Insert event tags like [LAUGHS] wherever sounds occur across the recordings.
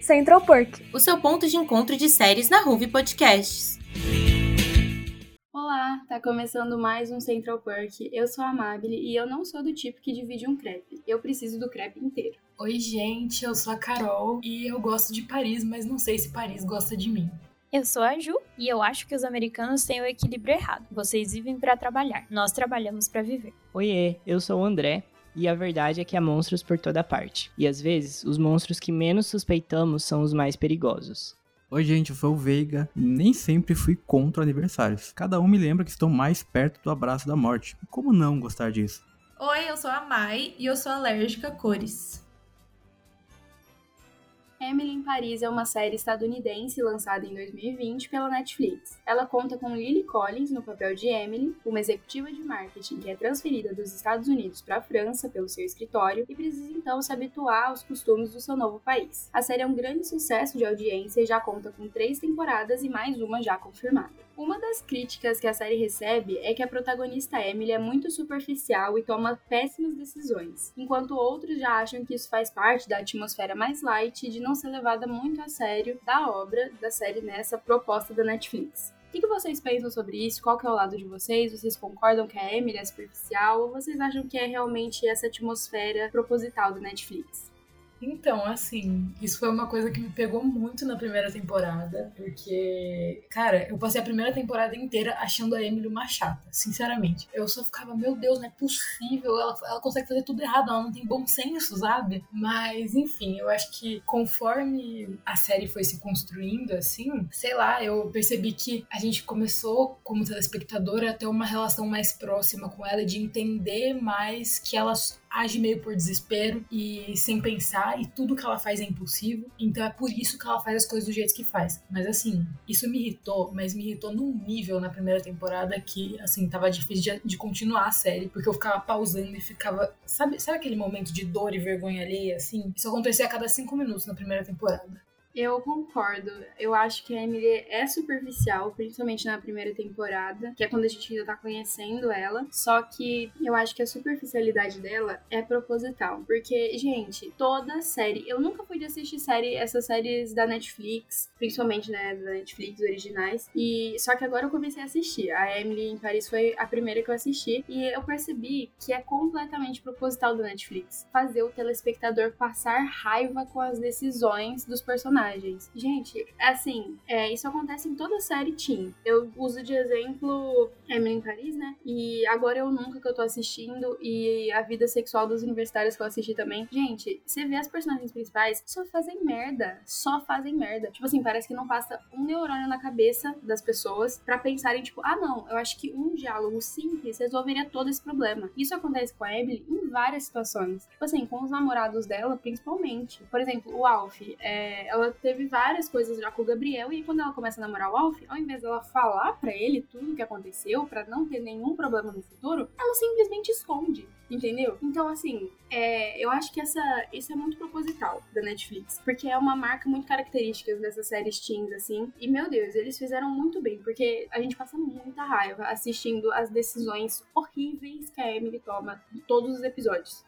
Central Perk, o seu ponto de encontro de séries na Ruve Podcasts. Olá, tá começando mais um Central Perk. Eu sou a Amabile e eu não sou do tipo que divide um crepe. Eu preciso do crepe inteiro. Oi, gente, eu sou a Carol e eu gosto de Paris, mas não sei se Paris gosta de mim. Eu sou a Ju e eu acho que os americanos têm o equilíbrio errado. Vocês vivem para trabalhar, nós trabalhamos para viver. Oiê, eu sou o André e a verdade é que há monstros por toda parte. E às vezes, os monstros que menos suspeitamos são os mais perigosos. Oi, gente, eu sou o Veiga e nem sempre fui contra aniversários. Cada um me lembra que estou mais perto do abraço da morte. Como não gostar disso? Oi, eu sou a Mai e eu sou alérgica a cores. Emily em Paris é uma série estadunidense lançada em 2020 pela Netflix. Ela conta com Lily Collins no papel de Emily, uma executiva de marketing que é transferida dos Estados Unidos para a França pelo seu escritório e precisa então se habituar aos costumes do seu novo país. A série é um grande sucesso de audiência e já conta com três temporadas e mais uma já confirmada. Uma das críticas que a série recebe é que a protagonista Emily é muito superficial e toma péssimas decisões, enquanto outros já acham que isso faz parte da atmosfera mais light de não ser levada muito a sério da obra da série nessa proposta da Netflix. O que, vocês pensam sobre isso? Qual é o lado de vocês? Vocês concordam que a Emily é superficial ou vocês acham que é realmente essa atmosfera proposital da Netflix? Então, assim, isso foi uma coisa que me pegou muito na primeira temporada, porque, cara, eu passei a primeira temporada inteira achando a Emily uma chata, sinceramente. Eu só ficava, meu Deus, não é possível, ela, ela consegue fazer tudo errado, ela não tem bom senso, sabe? Mas, enfim, eu acho que conforme a série foi se construindo, assim, sei lá, eu percebi que a gente começou, como telespectadora, a ter uma relação mais próxima com ela, de entender mais que ela age meio por desespero e sem pensar, e tudo que ela faz é impulsivo. Então é por isso que ela faz as coisas do jeito que faz. Mas assim, isso me irritou, mas me irritou num nível na primeira temporada que, assim, tava difícil de, de continuar a série, porque eu ficava pausando e ficava. Sabe, sabe aquele momento de dor e vergonha alheia, assim? Isso acontecia a cada cinco minutos na primeira temporada. Eu concordo. Eu acho que a Emily é superficial, principalmente na primeira temporada, que é quando a gente ainda tá conhecendo ela. Só que eu acho que a superficialidade dela é proposital. Porque, gente, toda série. Eu nunca fui de assistir série, essas séries da Netflix, principalmente, né, da Netflix originais. E só que agora eu comecei a assistir. A Emily em Paris foi a primeira que eu assisti. E eu percebi que é completamente proposital da Netflix. Fazer o telespectador passar raiva com as decisões dos personagens personagens. Gente, assim, é, isso acontece em toda série Teen. Eu uso de exemplo Emily em Paris, né? E Agora Eu Nunca que eu tô assistindo e A Vida Sexual dos Universitários que eu assisti também. Gente, você vê as personagens principais só fazem merda. Só fazem merda. Tipo assim, parece que não passa um neurônio na cabeça das pessoas para pensarem, tipo, ah, não, eu acho que um diálogo simples resolveria todo esse problema. Isso acontece com a Emily em várias situações. Tipo assim, com os namorados dela, principalmente. Por exemplo, o Alf, é, ela teve várias coisas já com o Gabriel, e quando ela começa a namorar o Alf, ao invés dela falar para ele tudo o que aconteceu, para não ter nenhum problema no futuro, ela simplesmente esconde, entendeu? Então, assim, é, eu acho que essa, isso é muito proposital da Netflix, porque é uma marca muito característica dessas séries teens, assim, e meu Deus, eles fizeram muito bem, porque a gente passa muita raiva assistindo as decisões horríveis que a Emily toma em todos os episódios.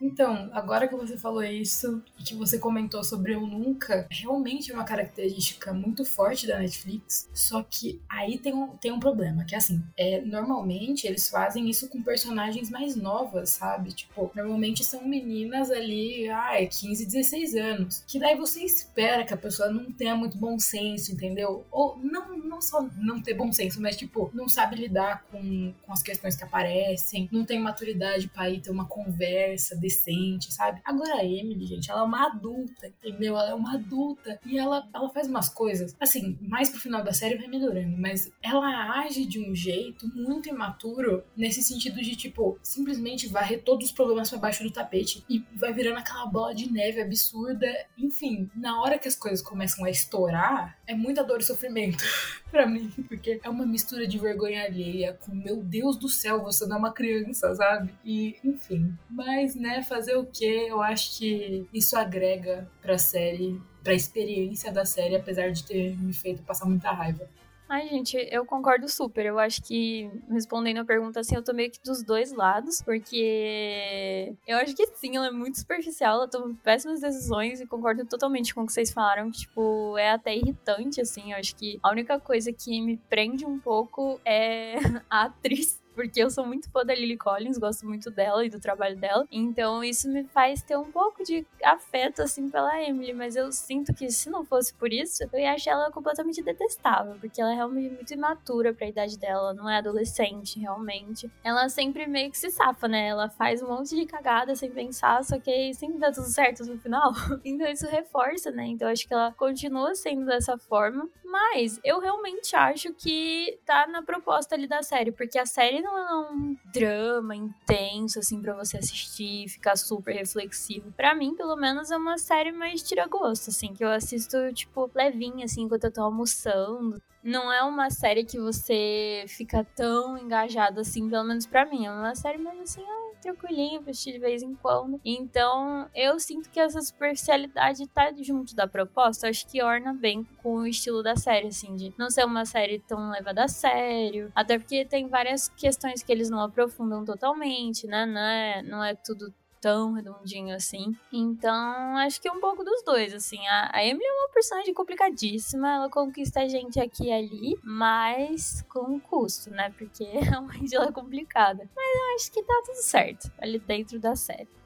Então, agora que você falou isso e que você comentou sobre Eu Nunca, realmente é uma característica muito forte da Netflix. Só que aí tem um, tem um problema, que assim, é, normalmente eles fazem isso com personagens mais novas, sabe? Tipo, normalmente são meninas ali, ai, 15, 16 anos. Que daí você espera que a pessoa não tenha muito bom senso, entendeu? Ou não, não só não ter bom senso, mas tipo, não sabe lidar com, com as questões que aparecem, não tem maturidade para ir ter uma conversa adolescente, sabe? Agora a Emily, gente, ela é uma adulta, entendeu? Ela é uma adulta e ela, ela faz umas coisas, assim, mais pro final da série vai melhorando, mas ela age de um jeito muito imaturo nesse sentido de, tipo, simplesmente varrer todos os problemas para baixo do tapete e vai virando aquela bola de neve absurda. Enfim, na hora que as coisas começam a estourar, é muita dor e sofrimento [LAUGHS] para mim, porque é uma mistura de vergonha alheia com, meu Deus do céu, você não é uma criança, sabe? E, enfim. Mas, né, fazer o quê? Eu acho que isso agrega pra série pra experiência da série, apesar de ter me feito passar muita raiva. Ai, gente, eu concordo super. Eu acho que, respondendo a pergunta, assim, eu tô meio que dos dois lados, porque eu acho que sim, ela é muito superficial, ela toma péssimas decisões e concordo totalmente com o que vocês falaram, que, tipo, é até irritante, assim. Eu acho que a única coisa que me prende um pouco é [LAUGHS] a atriz porque eu sou muito fã da Lily Collins, gosto muito dela e do trabalho dela. Então isso me faz ter um pouco de afeto, assim, pela Emily. Mas eu sinto que se não fosse por isso, eu ia achar ela completamente detestável, porque ela é realmente muito imatura pra idade dela, não é adolescente, realmente. Ela sempre meio que se safa, né? Ela faz um monte de cagada sem pensar, só que sempre dá tudo certo no final. [LAUGHS] então isso reforça, né? Então acho que ela continua sendo dessa forma. Mas eu realmente acho que tá na proposta ali da série, porque a série não é um drama intenso, assim, para você assistir, ficar super reflexivo. Para mim, pelo menos, é uma série mais tira-gosto, assim, que eu assisto, tipo, levinha, assim, enquanto eu tô almoçando. Não é uma série que você fica tão engajado assim, pelo menos para mim. É uma série mais assim, tranquilinha pra assistir de vez em quando. Então, eu sinto que essa superficialidade tá junto da proposta. Acho que orna bem com o estilo da série, assim, de não ser uma série tão levada a sério. Até porque tem várias questões que eles não aprofundam totalmente, né? Não é, não é tudo tão redondinho assim. Então, acho que é um pouco dos dois, assim. A, a Emily é uma personagem complicadíssima, ela conquista a gente aqui e ali, mas com custo, né? Porque realmente ela [LAUGHS] é complicada. Mas eu acho que tá tudo certo ali dentro da série.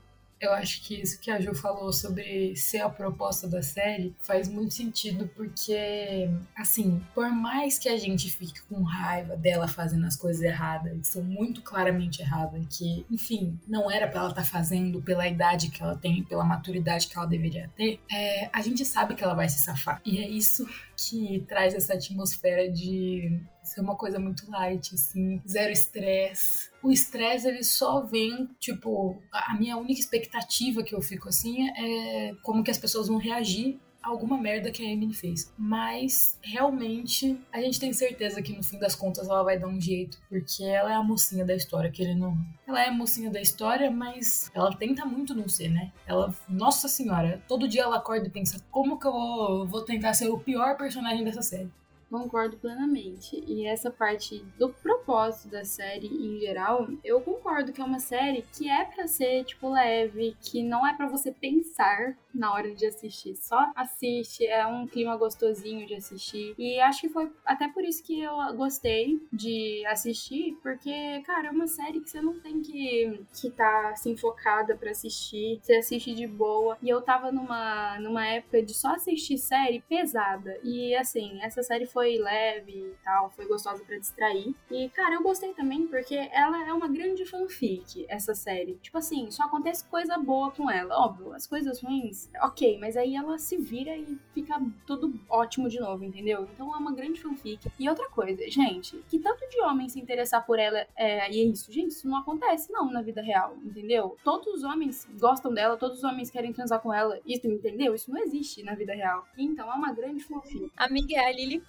Eu acho que isso que a Ju falou sobre ser a proposta da série faz muito sentido, porque, assim, por mais que a gente fique com raiva dela fazendo as coisas erradas, que são muito claramente erradas, que, enfim, não era para ela estar tá fazendo pela idade que ela tem, pela maturidade que ela deveria ter, é, a gente sabe que ela vai se safar. E é isso que traz essa atmosfera de ser uma coisa muito light, assim, zero estresse. O estresse, ele só vem, tipo, a minha única expectativa que eu fico assim é como que as pessoas vão reagir a alguma merda que a Emily fez. Mas realmente a gente tem certeza que no fim das contas ela vai dar um jeito, porque ela é a mocinha da história, querendo ou não. Ela é a mocinha da história, mas ela tenta muito não ser, né? Ela, nossa senhora, todo dia ela acorda e pensa: como que eu vou tentar ser o pior personagem dessa série? Concordo plenamente. E essa parte do propósito da série em geral, eu concordo que é uma série que é para ser tipo leve, que não é para você pensar na hora de assistir, só assiste, é um clima gostosinho de assistir. E acho que foi até por isso que eu gostei de assistir, porque, cara, é uma série que você não tem que que tá assim focada para assistir, você assiste de boa. E eu tava numa numa época de só assistir série pesada. E assim, essa série foi foi leve e tal, foi gostosa para distrair. E, cara, eu gostei também porque ela é uma grande fanfic, essa série. Tipo assim, só acontece coisa boa com ela. Óbvio, as coisas ruins, ok, mas aí ela se vira e fica tudo ótimo de novo, entendeu? Então é uma grande fanfic. E outra coisa, gente, que tanto de homem se interessar por ela é, e é isso, gente, isso não acontece não na vida real, entendeu? Todos os homens gostam dela, todos os homens querem transar com ela, isso, entendeu? Isso não existe na vida real. Então é uma grande fanfic. Amiga, é a Lily.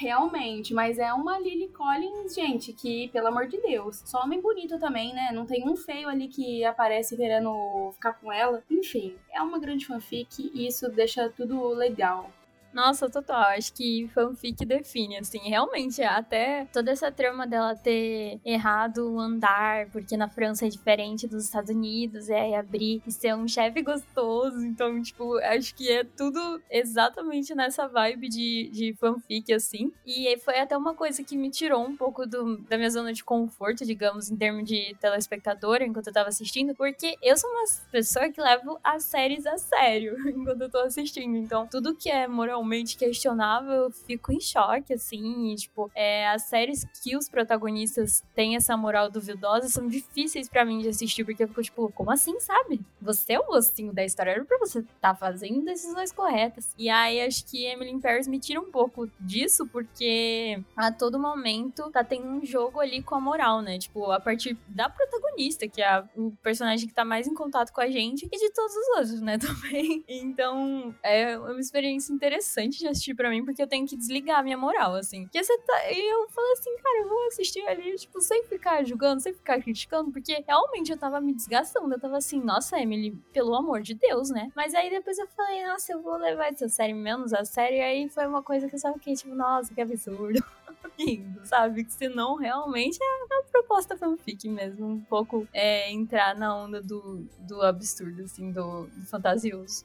Realmente, mas é uma Lily Collins, gente, que, pelo amor de Deus, só homem bonito também, né? Não tem um feio ali que aparece querendo ficar com ela. Enfim, é uma grande fanfic e isso deixa tudo legal. Nossa, total. Acho que fanfic define, assim. Realmente, até toda essa trama dela ter errado o andar, porque na França é diferente dos Estados Unidos, é abrir e ser um chefe gostoso. Então, tipo, acho que é tudo exatamente nessa vibe de, de fanfic, assim. E foi até uma coisa que me tirou um pouco do, da minha zona de conforto, digamos, em termos de telespectadora, enquanto eu tava assistindo, porque eu sou uma pessoa que levo as séries a sério [LAUGHS] enquanto eu tô assistindo. Então, tudo que é moral moralmente questionável, eu fico em choque, assim. E, tipo, é, as séries que os protagonistas têm essa moral duvidosa são difíceis para mim de assistir, porque eu fico, tipo, como assim, sabe? Você é o mocinho da história, era pra você estar tá fazendo decisões corretas. E aí, acho que Emily in Paris me tira um pouco disso, porque a todo momento tá tendo um jogo ali com a moral, né? Tipo, a partir da protagonista protagonista, que é o personagem que tá mais em contato com a gente, e de todos os outros, né, [LAUGHS] também. Então, é uma experiência interessante de assistir para mim, porque eu tenho que desligar a minha moral, assim. Porque você tá. E eu falei assim, cara, eu vou assistir ali, tipo, sem ficar julgando, sem ficar criticando, porque realmente eu tava me desgastando. Eu tava assim, nossa, Emily, pelo amor de Deus, né? Mas aí depois eu falei, nossa, eu vou levar essa série menos a série. E aí foi uma coisa que eu só fiquei, tipo, nossa, que absurdo. [LAUGHS] Rindo, sabe? Que senão realmente é uma proposta fanfic mesmo. Um pouco é, entrar na onda do, do absurdo, assim, do, do fantasioso.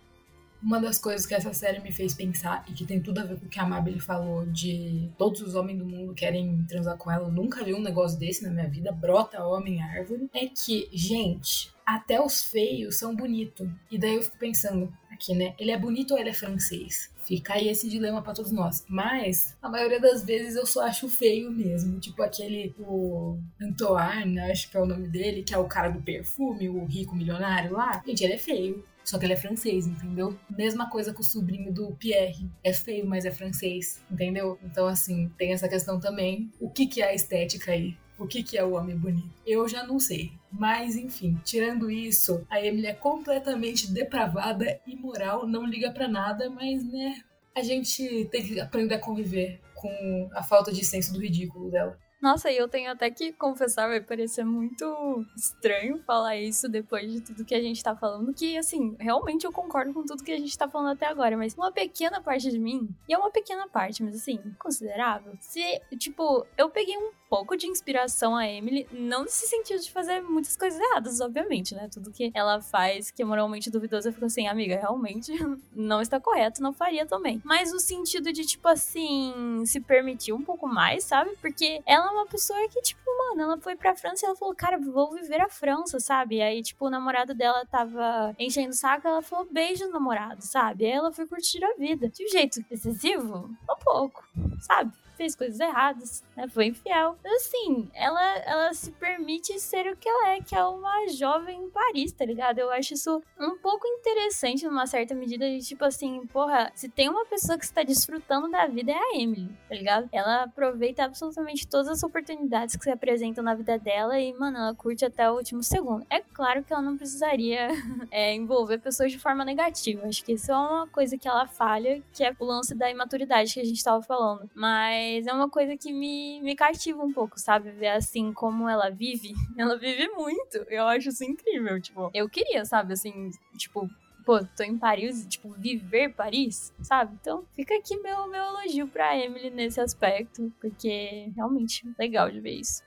Uma das coisas que essa série me fez pensar, e que tem tudo a ver com o que a Mabel falou, de todos os homens do mundo querem transar com ela, eu nunca vi um negócio desse na minha vida, brota homem árvore, é que, gente, até os feios são bonitos. E daí eu fico pensando, aqui, né? Ele é bonito ou ele é francês? Fica aí esse dilema para todos nós. Mas, a maioria das vezes eu só acho feio mesmo. Tipo aquele, o Antoine, acho que é o nome dele, que é o cara do perfume, o rico milionário lá. Gente, ele é feio. Só que ele é francês, entendeu? Mesma coisa com o sobrinho do Pierre. É feio, mas é francês, entendeu? Então, assim, tem essa questão também. O que, que é a estética aí? O que, que é o homem bonito? Eu já não sei. Mas, enfim, tirando isso, a Emily é completamente depravada, imoral, não liga para nada, mas, né, a gente tem que aprender a conviver com a falta de senso do ridículo dela. Nossa, e eu tenho até que confessar, vai parecer muito estranho falar isso depois de tudo que a gente tá falando, que assim, realmente eu concordo com tudo que a gente tá falando até agora, mas uma pequena parte de mim, e é uma pequena parte, mas assim, considerável, se, tipo, eu peguei um pouco de inspiração a Emily, não nesse sentido de fazer muitas coisas erradas, obviamente, né? Tudo que ela faz que é moralmente duvidoso, eu fico assim, amiga, realmente [LAUGHS] não está correto, não faria também. Mas no sentido de, tipo assim, se permitir um pouco mais, sabe? Porque ela é uma pessoa que, tipo, mano, ela foi pra França e ela falou, cara, vou viver a França, sabe? Aí, tipo, o namorado dela tava enchendo o saco, ela falou, beijo, namorado, sabe? Aí ela foi curtir a vida. De um jeito excessivo? Um pouco, sabe? Fez coisas erradas, né? Foi infiel. Assim, ela, ela se permite ser o que ela é, que é uma jovem em Paris, tá ligado? Eu acho isso um pouco interessante numa certa medida de tipo assim, porra, se tem uma pessoa que está desfrutando da vida é a Emily, tá ligado? Ela aproveita absolutamente todas as oportunidades que se apresentam na vida dela e, mano, ela curte até o último segundo. É claro que ela não precisaria [LAUGHS] é, envolver pessoas de forma negativa. Acho que isso é uma coisa que ela falha, que é o lance da imaturidade que a gente tava falando. Mas mas é uma coisa que me, me cativa um pouco, sabe? Ver assim como ela vive. [LAUGHS] Ela vive muito. Eu acho isso incrível. Tipo, eu queria, sabe, assim, tipo, pô, tô em Paris, tipo, viver Paris, sabe? Então fica aqui meu, meu elogio pra Emily nesse aspecto, porque realmente legal de ver isso.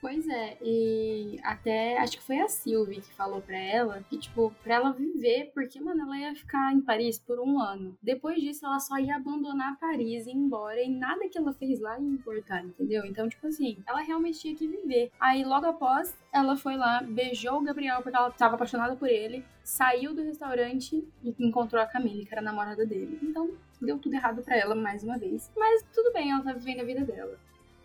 Pois é, e até acho que foi a Sylvie que falou pra ela que, tipo, pra ela viver, porque, mano, ela ia ficar em Paris por um ano. Depois disso, ela só ia abandonar Paris e ir embora, e nada que ela fez lá ia importar, entendeu? Então, tipo assim, ela realmente tinha que viver. Aí, logo após, ela foi lá, beijou o Gabriel porque ela tava apaixonada por ele, saiu do restaurante e encontrou a Camille, que era a namorada dele. Então, deu tudo errado para ela mais uma vez. Mas tudo bem, ela tá vivendo a vida dela.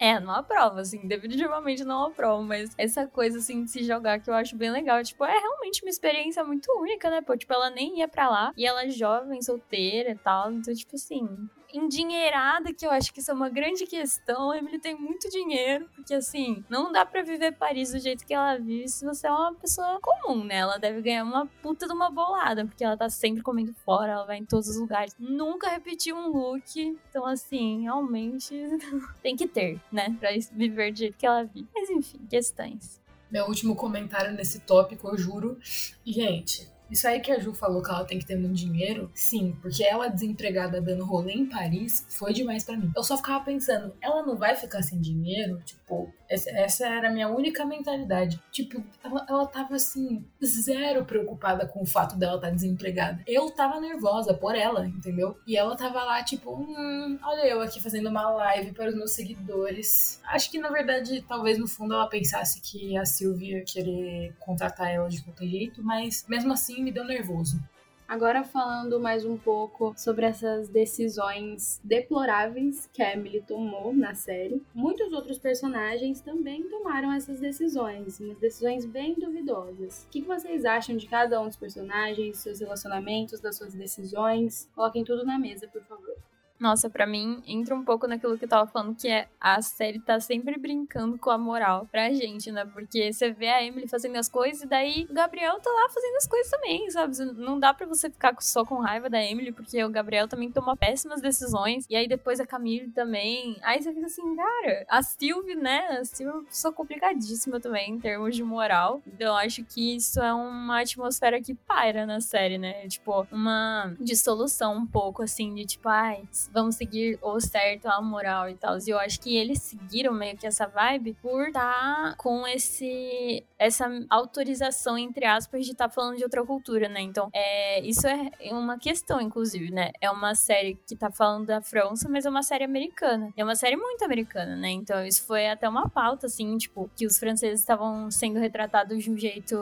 É, não aprova, assim, definitivamente não aprova, mas essa coisa, assim, de se jogar que eu acho bem legal. Tipo, é realmente uma experiência muito única, né? Pô, tipo, ela nem ia pra lá e ela é jovem, solteira e tal. Então, tipo assim, endinheirada, que eu acho que isso é uma grande questão. A Emily tem muito dinheiro, porque assim, não dá para viver Paris do jeito que ela vive se você é uma pessoa comum, né? Ela deve ganhar uma puta de uma bolada, porque ela tá sempre comendo fora, ela vai em todos os lugares. Nunca repetiu um look. Então, assim, realmente [LAUGHS] tem que ter, né? Pra viver do jeito que ela vive. Mas enfim, questões. Meu último comentário nesse tópico, eu juro. Gente, isso aí que a Ju falou que ela tem que ter muito dinheiro, sim, porque ela desempregada dando rolê em Paris foi demais para mim. Eu só ficava pensando, ela não vai ficar sem dinheiro? Tipo, essa era a minha única mentalidade. Tipo, ela, ela tava assim, zero preocupada com o fato dela estar tá desempregada. Eu tava nervosa por ela, entendeu? E ela tava lá, tipo, hum, olha eu aqui fazendo uma live para os meus seguidores. Acho que na verdade, talvez no fundo ela pensasse que a Silvia ia querer contratar ela de qualquer jeito, mas mesmo assim me deu nervoso. Agora falando mais um pouco sobre essas decisões deploráveis que a Emily tomou na série, muitos outros personagens também tomaram essas decisões, umas decisões bem duvidosas. O que vocês acham de cada um dos personagens, seus relacionamentos, das suas decisões? Coloquem tudo na mesa, por favor. Nossa, para mim, entra um pouco naquilo que eu tava falando, que é a série tá sempre brincando com a moral pra gente, né? Porque você vê a Emily fazendo as coisas e daí o Gabriel tá lá fazendo as coisas também, sabe? Não dá para você ficar só com raiva da Emily, porque o Gabriel também toma péssimas decisões. E aí depois a Camille também. Aí você fica assim, cara, a Sylvie, né? A Sylvie é uma pessoa complicadíssima também em termos de moral. Então eu acho que isso é uma atmosfera que paira na série, né? Tipo, uma dissolução um pouco assim, de tipo, ai, vamos seguir o certo, a moral e tal. E eu acho que eles seguiram meio que essa vibe por estar tá com esse essa autorização, entre aspas, de estar tá falando de outra cultura, né? Então, é, isso é uma questão, inclusive, né? É uma série que tá falando da França, mas é uma série americana. É uma série muito americana, né? Então, isso foi até uma pauta, assim, tipo, que os franceses estavam sendo retratados de um jeito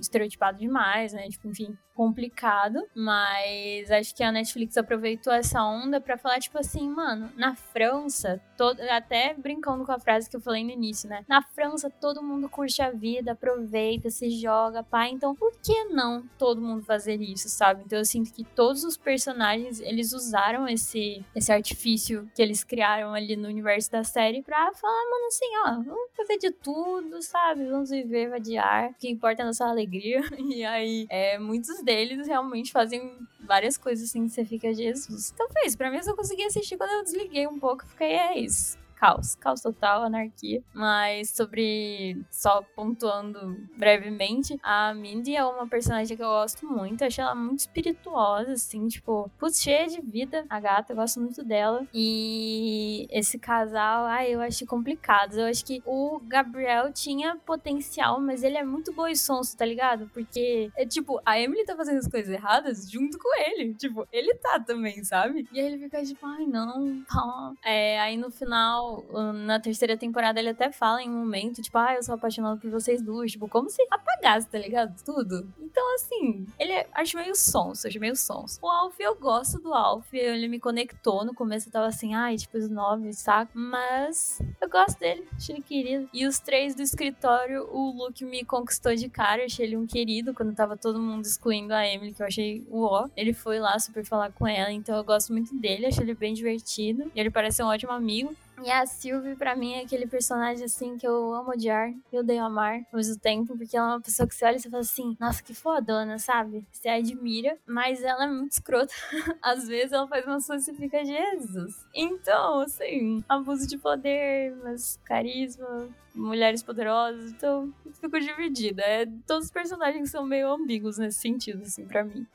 estereotipado demais, né? Tipo, enfim, complicado, mas acho que a Netflix aproveitou essa onda para falar tipo assim, mano, na França, todo, até brincando com a frase que eu falei no início, né? Na França todo mundo curte a vida, aproveita, se joga, pá, então por que não todo mundo fazer isso, sabe? Então eu sinto que todos os personagens, eles usaram esse esse artifício que eles criaram ali no universo da série pra falar, mano, assim, ó, vamos fazer de tudo, sabe? Vamos viver, vadiar, o que importa é a nossa alegria. [LAUGHS] E aí, é, muitos deles realmente fazem várias coisas assim que você fica, Jesus. Então foi isso. Pra mim, eu só consegui assistir quando eu desliguei um pouco. Fiquei, é isso caos, caos total, anarquia. Mas sobre, só pontuando brevemente, a Mindy é uma personagem que eu gosto muito, eu acho ela muito espirituosa, assim, tipo, putz, cheia de vida, a gata, eu gosto muito dela. E esse casal, ai, eu acho complicado. Eu acho que o Gabriel tinha potencial, mas ele é muito boi sonso, tá ligado? Porque, é tipo, a Emily tá fazendo as coisas erradas junto com ele. Tipo, ele tá também, sabe? E aí ele fica tipo, ai, não, tá. É, aí no final na terceira temporada ele até fala em um momento, tipo, ah, eu sou apaixonado por vocês duas. Tipo, como se apagasse, tá ligado? Tudo. Então, assim, ele é, acho meio sonso, acho meio sonso. O Alf, eu gosto do Alf, ele me conectou. No começo eu tava assim, ai, tipo, os nove, saco. Mas eu gosto dele, achei ele querido. E os três do escritório, o Luke me conquistou de cara, achei ele um querido quando tava todo mundo excluindo a Emily, que eu achei o ó. Ele foi lá super falar com ela, então eu gosto muito dele, achei ele bem divertido. E ele parece um ótimo amigo. E a Sylvie, pra mim, é aquele personagem, assim, que eu amo odiar e odeio amar ao mesmo tempo, porque ela é uma pessoa que você olha e você fala assim, nossa, que fodona, sabe? Você admira, mas ela é muito escrota. [LAUGHS] Às vezes ela faz umas coisas e fica, Jesus. Então, assim, abuso de poder, mas carisma, mulheres poderosas, então fico dividida. É, todos os personagens são meio ambíguos nesse sentido, assim, pra mim.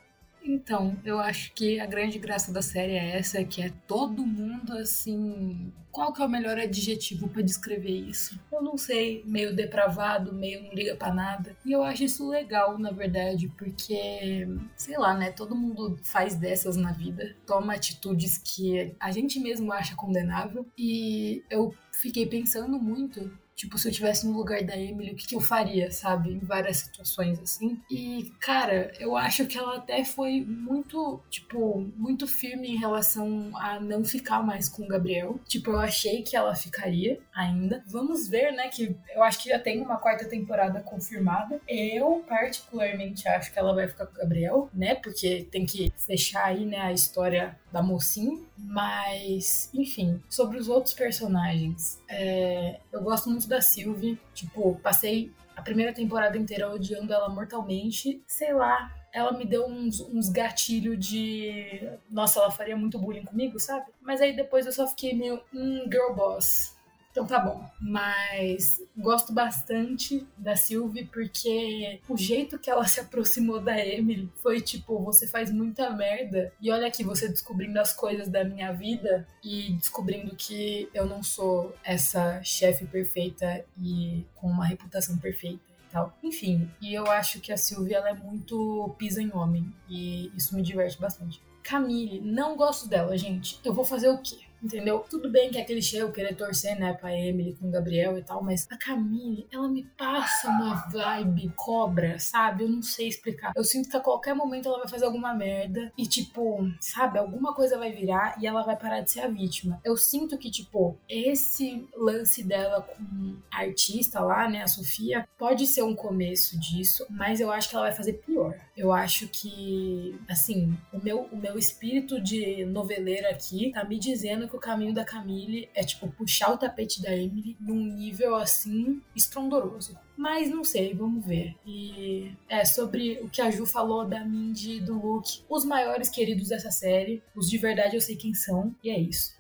Então, eu acho que a grande graça da série é essa, que é todo mundo assim. Qual que é o melhor adjetivo para descrever isso? Eu não sei, meio depravado, meio não liga para nada. E eu acho isso legal, na verdade, porque sei lá, né, todo mundo faz dessas na vida, toma atitudes que a gente mesmo acha condenável. E eu fiquei pensando muito Tipo, se eu tivesse no lugar da Emily, o que, que eu faria, sabe? Em várias situações, assim. E, cara, eu acho que ela até foi muito, tipo, muito firme em relação a não ficar mais com o Gabriel. Tipo, eu achei que ela ficaria ainda. Vamos ver, né? Que eu acho que já tem uma quarta temporada confirmada. Eu, particularmente, acho que ela vai ficar com o Gabriel, né? Porque tem que fechar aí, né, a história da mocinha. Mas, enfim, sobre os outros personagens. É, eu gosto muito da Sylvie. Tipo, passei a primeira temporada inteira odiando ela mortalmente. Sei lá, ela me deu uns, uns gatilhos de. Nossa, ela faria muito bullying comigo, sabe? Mas aí depois eu só fiquei meio. Hum, girl boss. Então tá bom. Mas gosto bastante da Sylvie porque o jeito que ela [LAUGHS] se aproximou da Emily foi tipo: você faz muita merda e olha aqui você descobrindo as coisas da minha vida e descobrindo que eu não sou essa chefe perfeita e com uma reputação perfeita. Tal. Enfim, e eu acho que a Sylvie ela é muito pisa em homem e isso me diverte bastante. Camille, não gosto dela, gente. Eu vou fazer o quê? Entendeu? Tudo bem que é clichê eu querer torcer, né, pra Emily com o Gabriel e tal, mas a Camille, ela me passa uma vibe cobra, sabe? Eu não sei explicar. Eu sinto que a qualquer momento ela vai fazer alguma merda e, tipo, sabe, alguma coisa vai virar e ela vai parar de ser a vítima. Eu sinto que, tipo, esse lance dela com a artista lá, né, a Sofia, pode ser um começo disso, mas eu acho que ela vai fazer pior. Eu acho que, assim, o meu, o meu espírito de noveleira aqui tá me dizendo que o caminho da Camille é, tipo, puxar o tapete da Emily num nível, assim, estrondoroso. Mas não sei, vamos ver. E é sobre o que a Ju falou da Mindy e do Luke, os maiores queridos dessa série. Os de verdade eu sei quem são, e é isso.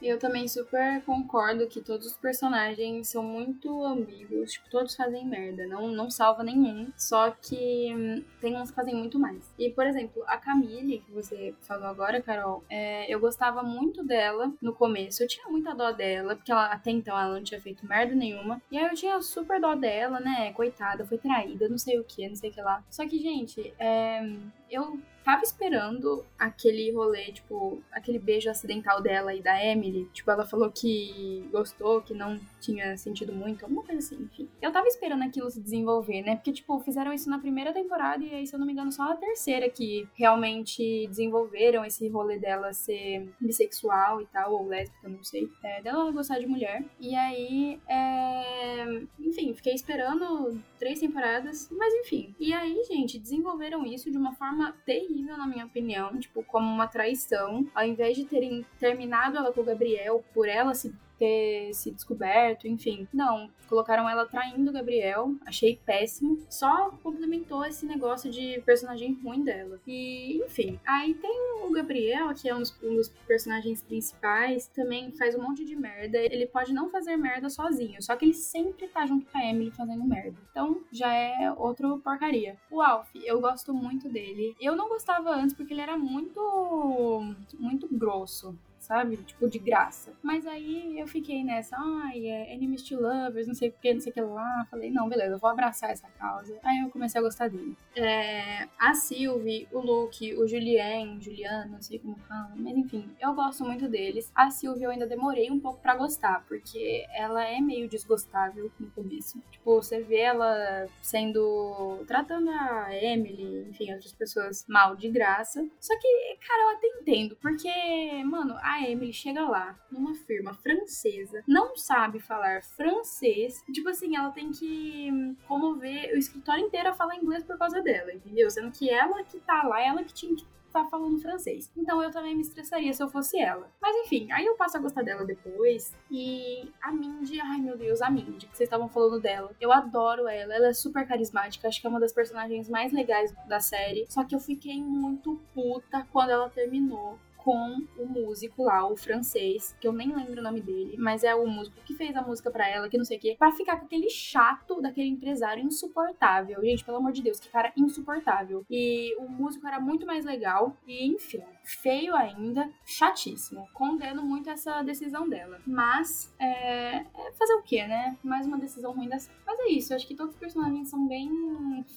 Eu também super concordo que todos os personagens são muito ambíguos, tipo, todos fazem merda, não, não salva nenhum, só que hum, tem uns que fazem muito mais. E, por exemplo, a Camille, que você falou agora, Carol, é, eu gostava muito dela no começo, eu tinha muita dó dela, porque ela, até então ela não tinha feito merda nenhuma, e aí eu tinha super dó dela, né, coitada, foi traída, não sei o que, não sei o que lá. Só que, gente, é, eu tava esperando aquele rolê, tipo, aquele beijo acidental dela e da Emily. Tipo, ela falou que gostou, que não tinha sentido muito, alguma coisa assim, enfim. Eu tava esperando aquilo se desenvolver, né? Porque, tipo, fizeram isso na primeira temporada e aí, se eu não me engano, só na terceira que realmente desenvolveram esse rolê dela ser bissexual e tal, ou lésbica, não sei. É, dela gostar de mulher. E aí, é... enfim, fiquei esperando três temporadas, mas enfim. E aí, gente, desenvolveram isso de uma forma terrível, na minha opinião, tipo, como uma traição. Ao invés de terem terminado ela com o Gabriel por ela se ter se descoberto, enfim. Não, colocaram ela traindo o Gabriel, achei péssimo. Só complementou esse negócio de personagem ruim dela. E, enfim. Aí tem o Gabriel, que é um dos, um dos personagens principais, também faz um monte de merda. Ele pode não fazer merda sozinho, só que ele sempre tá junto com a Emily fazendo merda. Então já é outra porcaria. O Alf, eu gosto muito dele. Eu não gostava antes porque ele era muito. muito grosso sabe? Tipo, de graça. Mas aí eu fiquei nessa, ai, é enemies to lovers, não sei o que, não sei o que lá. Falei, não, beleza, eu vou abraçar essa causa. Aí eu comecei a gostar dele. É, a Sylvie, o Luke, o Julien, Juliana, não sei como fala, mas enfim, eu gosto muito deles. A Sylvie eu ainda demorei um pouco para gostar, porque ela é meio desgostável no começo. Tipo, você vê ela sendo. tratando a Emily, enfim, outras pessoas mal de graça. Só que, cara, eu até entendo, porque, mano, a Emily chega lá, numa firma francesa, não sabe falar francês. Tipo assim, ela tem que hum, comover o escritório inteiro a falar inglês por causa dela, entendeu? Sendo que ela que tá lá, ela que tinha que tá falando francês. Então eu também me estressaria se eu fosse ela. Mas enfim, aí eu passo a gostar dela depois. E a Mindy, ai meu Deus, a Mindy, que vocês estavam falando dela. Eu adoro ela, ela é super carismática, acho que é uma das personagens mais legais da série. Só que eu fiquei muito puta quando ela terminou com o músico lá, o francês, que eu nem lembro o nome dele, mas é o músico que fez a música para ela, que não sei o quê, pra ficar com aquele chato daquele empresário insuportável. Gente, pelo amor de Deus, que cara insuportável. E o músico era muito mais legal, e enfim, feio ainda, chatíssimo. Condeno muito essa decisão dela. Mas, é, é fazer o quê, né? Mais uma decisão ruim dessa. Mas é isso, eu acho que todos os personagens são bem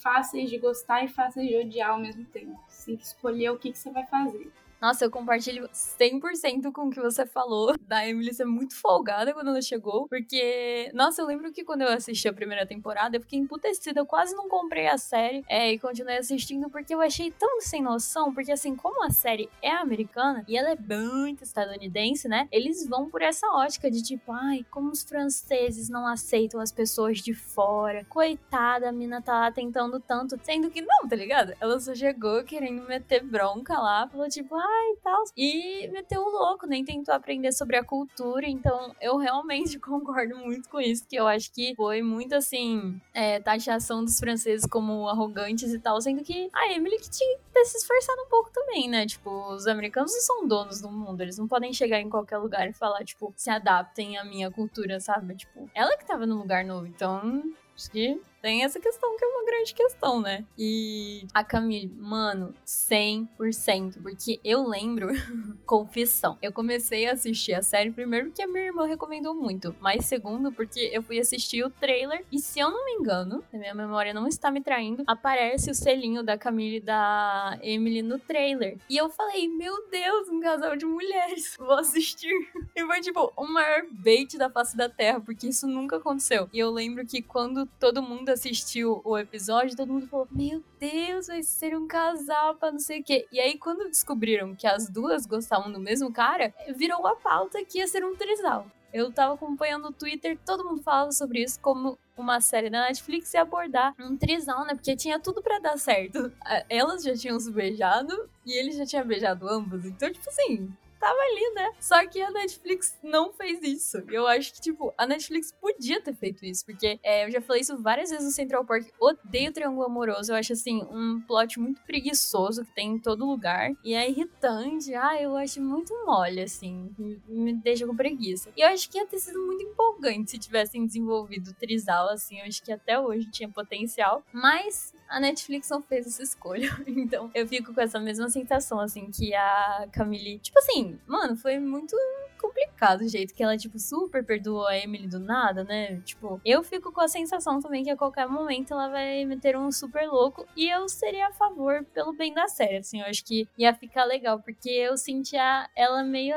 fáceis de gostar e fáceis de odiar ao mesmo tempo. Você tem que escolher o que, que você vai fazer. Nossa, eu compartilho 100% com o que você falou [LAUGHS] da Emily ser muito folgada quando ela chegou, porque, nossa, eu lembro que quando eu assisti a primeira temporada, eu fiquei emputecida, eu quase não comprei a série é, e continuei assistindo porque eu achei tão sem noção, porque assim, como a série é americana e ela é muito estadunidense, né? Eles vão por essa ótica de tipo, ai, como os franceses não aceitam as pessoas de fora, coitada, a mina tá lá tentando tanto, sendo que não, tá ligado? Ela só chegou querendo meter bronca lá, falou tipo, ah, e tal. E meteu o louco, nem tentou aprender sobre a cultura. Então, eu realmente [LAUGHS] concordo muito com isso, que eu acho que foi muito assim, é, taxação dos franceses como arrogantes e tal, sendo que a Emily que tinha que ter se esforçado um pouco também, né? Tipo, os americanos não são donos do mundo, eles não podem chegar em qualquer lugar e falar, tipo, se adaptem à minha cultura, sabe? Tipo, ela que tava no lugar novo, então acho que Tem essa questão que é uma grande questão, né? E a Camille, mano, 100%. Porque eu lembro, [LAUGHS] confissão, eu comecei a assistir a série primeiro porque a minha irmã recomendou muito. Mas segundo, porque eu fui assistir o trailer e se eu não me engano, a minha memória não está me traindo, aparece o selinho da Camille e da Emily no trailer. E eu falei, meu Deus, um casal de mulheres, [LAUGHS] vou assistir. E foi tipo o maior bait da face da terra, porque isso nunca aconteceu. E eu lembro que quando todo mundo assistiu o episódio, todo mundo falou: Meu Deus, vai ser um casal pra não sei o quê. E aí, quando descobriram que as duas gostavam do mesmo cara, virou a pauta que ia ser um trisal. Eu tava acompanhando o Twitter, todo mundo falava sobre isso como uma série da Netflix ia abordar um trisal, né? Porque tinha tudo para dar certo. Elas já tinham se beijado e ele já tinha beijado ambos. Então, tipo assim, tava ali, né? Só que a Netflix não fez isso. Eu acho que, tipo, a Netflix podia ter feito isso, porque é, eu já falei isso várias vezes no Central Park. Odeio Triângulo Amoroso. Eu acho, assim, um plot muito preguiçoso que tem em todo lugar. E é irritante. Ah, eu acho muito mole, assim. Me deixa com preguiça. E eu acho que ia ter sido muito empolgante se tivessem desenvolvido o Trisal, assim. Eu acho que até hoje tinha potencial. Mas a Netflix não fez essa escolha. [LAUGHS] Então eu fico com essa mesma sensação, assim, que a Camille. Tipo assim, mano, foi muito complicado o jeito que ela, tipo, super perdoou a Emily do nada, né? Tipo, eu fico com a sensação também que a qualquer momento ela vai meter um super louco e eu seria a favor pelo bem da série, assim, eu acho que ia ficar legal, porque eu sentia ela meio,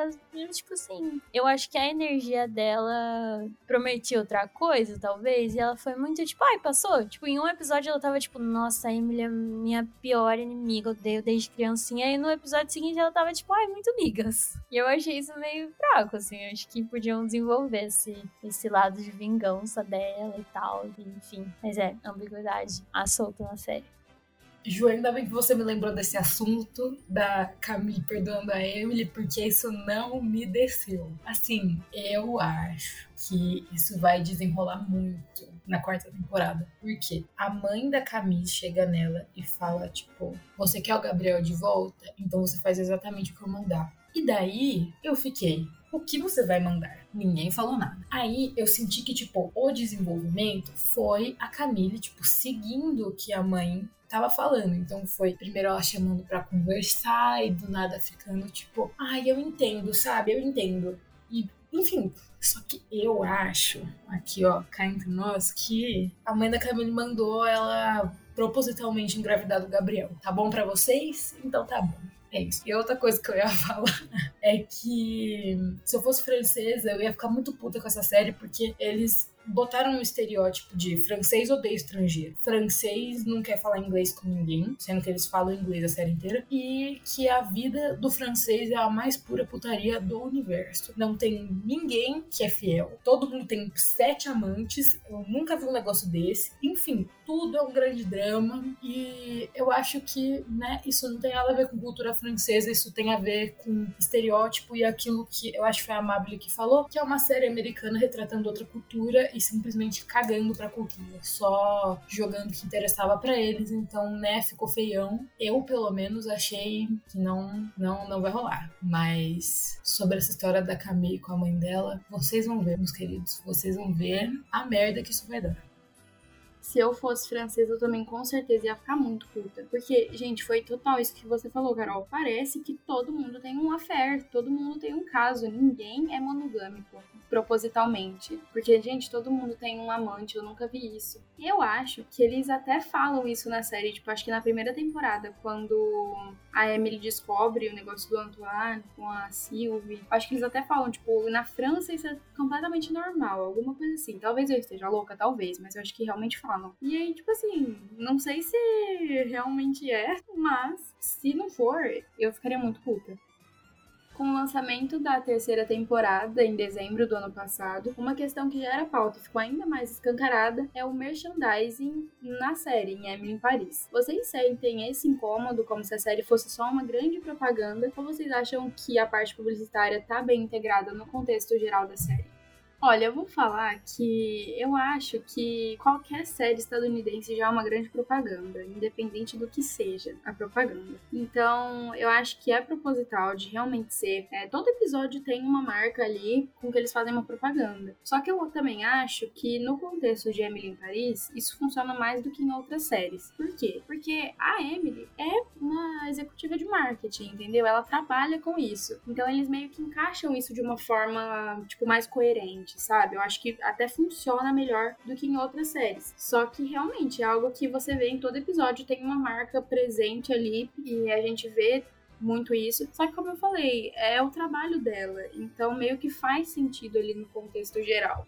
tipo assim, eu acho que a energia dela prometia outra coisa, talvez, e ela foi muito, tipo, ai, passou? Tipo, em um episódio ela tava, tipo, nossa, a Emily é minha pior inimiga, odeio desde criancinha, e no episódio seguinte ela tava, tipo, ai, muito amigas. E eu achei isso meio fraco, assim. Acho que podiam desenvolver esse, esse lado de vingança dela e tal. Enfim. Mas é, ambiguidade a solta na série. Ju, ainda bem que você me lembrou desse assunto da Camille perdoando a Emily, porque isso não me desceu. Assim, eu acho que isso vai desenrolar muito na quarta temporada. Porque a mãe da Camille chega nela e fala, tipo, você quer o Gabriel de volta? Então você faz exatamente o que eu mandar. E daí eu fiquei, o que você vai mandar? Ninguém falou nada. Aí eu senti que, tipo, o desenvolvimento foi a Camille, tipo, seguindo o que a mãe tava falando. Então foi primeiro ela chamando para conversar e do nada ficando, tipo, ai, eu entendo, sabe? Eu entendo. E, enfim, só que eu acho, aqui ó, cá entre nós, que a mãe da Camille mandou ela propositalmente engravidar do Gabriel. Tá bom para vocês? Então tá bom. É isso. E outra coisa que eu ia [LAUGHS] falar é que se eu fosse francesa, eu ia ficar muito puta com essa série, porque eles botaram um estereótipo de francês odeia estrangeiro. Francês não quer falar inglês com ninguém, sendo que eles falam inglês a série inteira. E que a vida do francês é a mais pura putaria do universo. Não tem ninguém que é fiel. Todo mundo tem sete amantes. Eu nunca vi um negócio desse. Enfim, tudo é um grande drama. E eu acho que, né, isso não tem nada a ver com cultura francesa, isso tem a ver com estereótipo e aquilo que eu acho que foi a Amable que falou, que é uma série americana retratando outra cultura e simplesmente cagando pra cultura, só jogando o que interessava para eles. Então, né, ficou feião. Eu, pelo menos, achei que não, não, não vai rolar. Mas sobre essa história da Camille com a mãe dela, vocês vão ver, meus queridos. Vocês vão ver a merda que isso vai dar. Se eu fosse francesa, eu também com certeza ia ficar muito puta. Porque, gente, foi total isso que você falou, Carol. Parece que todo mundo tem um affair, todo mundo tem um caso. Ninguém é monogâmico propositalmente. Porque, gente, todo mundo tem um amante, eu nunca vi isso. Eu acho que eles até falam isso na série, tipo, acho que na primeira temporada, quando a Emily descobre o negócio do Antoine com a Sylvie. Acho que eles até falam, tipo, na França isso é completamente normal, alguma coisa assim. Talvez eu esteja louca, talvez, mas eu acho que realmente falam. E aí, tipo assim, não sei se realmente é, mas se não for, eu ficaria muito puta. Com o lançamento da terceira temporada em dezembro do ano passado, uma questão que já era pauta e ficou ainda mais escancarada é o merchandising na série em Emily em Paris. Vocês sentem esse incômodo como se a série fosse só uma grande propaganda ou vocês acham que a parte publicitária tá bem integrada no contexto geral da série? Olha, eu vou falar que eu acho que qualquer série estadunidense já é uma grande propaganda, independente do que seja a propaganda. Então, eu acho que é proposital de realmente ser. É, todo episódio tem uma marca ali com que eles fazem uma propaganda. Só que eu também acho que no contexto de Emily em Paris, isso funciona mais do que em outras séries. Por quê? Porque a Emily é uma executiva de marketing, entendeu? Ela trabalha com isso. Então, eles meio que encaixam isso de uma forma, tipo, mais coerente sabe? Eu acho que até funciona melhor do que em outras séries. Só que realmente é algo que você vê em todo episódio, tem uma marca presente ali e a gente vê muito isso. Só que, como eu falei, é o trabalho dela. Então, meio que faz sentido ali no contexto geral.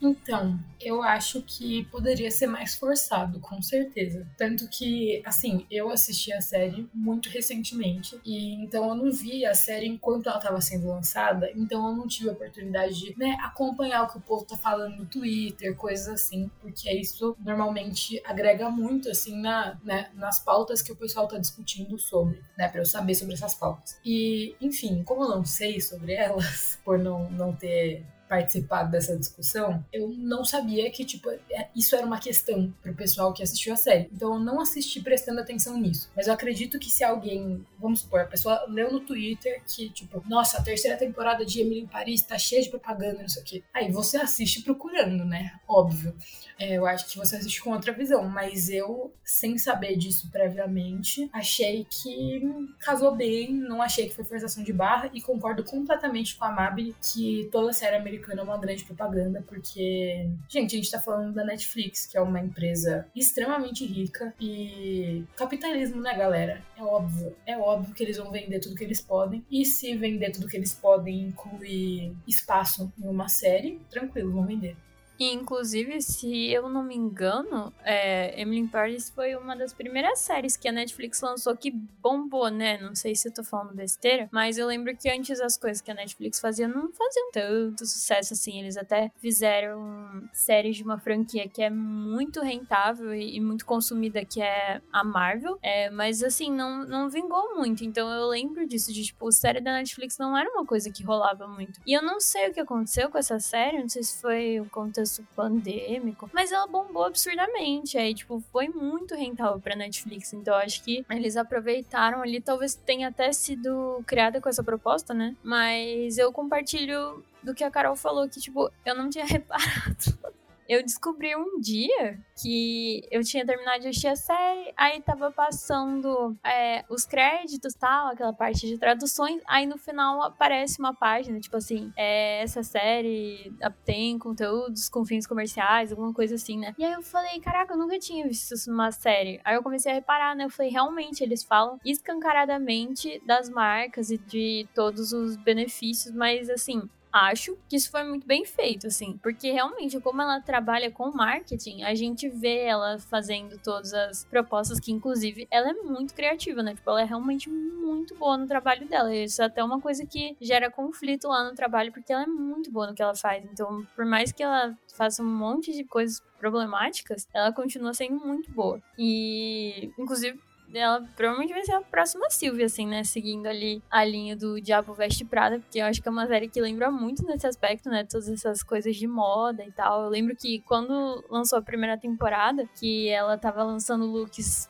Então, eu acho que poderia ser mais forçado, com certeza. Tanto que, assim, eu assisti a série muito recentemente, e então eu não vi a série enquanto ela estava sendo lançada, então eu não tive a oportunidade de né, acompanhar o que o povo tá falando no Twitter, coisas assim, porque isso normalmente agrega muito, assim, na, né, nas pautas que o pessoal tá discutindo sobre, né, pra eu saber sobre essas pautas. E, enfim, como eu não sei sobre elas, [LAUGHS] por não, não ter participado dessa discussão, eu não sabia que, tipo, é, isso era uma questão pro pessoal que assistiu a série. Então eu não assisti prestando atenção nisso. Mas eu acredito que se alguém, vamos supor, a pessoa leu no Twitter que, tipo, nossa, a terceira temporada de Emily em Paris tá cheia de propaganda, não sei o quê. Aí você assiste procurando, né? Óbvio. É, eu acho que você assiste com outra visão. Mas eu, sem saber disso previamente, achei que casou bem, não achei que foi forçação de barra e concordo completamente com a Mabel que toda série americana é uma grande propaganda, porque, gente, a gente tá falando da Netflix, que é uma empresa extremamente rica e capitalismo, né, galera? É óbvio, é óbvio que eles vão vender tudo que eles podem. E se vender tudo que eles podem incluir espaço em uma série, tranquilo, vão vender. E, inclusive, se eu não me engano, é, Emily in Paris foi uma das primeiras séries que a Netflix lançou que bombou, né? Não sei se eu tô falando besteira, mas eu lembro que antes as coisas que a Netflix fazia não faziam tanto sucesso assim. Eles até fizeram séries de uma franquia que é muito rentável e, e muito consumida, que é a Marvel. É, mas assim, não, não vingou muito. Então eu lembro disso, de tipo, série da Netflix não era uma coisa que rolava muito. E eu não sei o que aconteceu com essa série, não sei se foi o contexto contexto pandêmico, mas ela bombou absurdamente. Aí, tipo, foi muito rentável pra Netflix. Então, acho que eles aproveitaram ali. Talvez tenha até sido criada com essa proposta, né? Mas eu compartilho do que a Carol falou, que, tipo, eu não tinha [LAUGHS] reparado eu descobri um dia que eu tinha terminado de assistir a série, aí tava passando é, os créditos tal, aquela parte de traduções, aí no final aparece uma página, tipo assim, é, essa série tem conteúdos com fins comerciais, alguma coisa assim, né? E aí eu falei, caraca, eu nunca tinha visto isso numa série. Aí eu comecei a reparar, né? Eu falei, realmente, eles falam escancaradamente das marcas e de todos os benefícios, mas assim, acho que isso foi muito bem feito, assim, porque realmente, como ela trabalha com marketing, a gente vê ela fazendo todas as propostas que, inclusive, ela é muito criativa, né? Tipo, ela é realmente muito boa no trabalho dela. Isso é até uma coisa que gera conflito lá no trabalho, porque ela é muito boa no que ela faz. Então, por mais que ela faça um monte de coisas problemáticas, ela continua sendo muito boa. E, inclusive, ela provavelmente vai ser a próxima Sylvia, assim, né? Seguindo ali a linha do Diabo Veste Prada, porque eu acho que é uma série que lembra muito nesse aspecto, né? Todas essas coisas de moda e tal. Eu lembro que quando lançou a primeira temporada, que ela tava lançando looks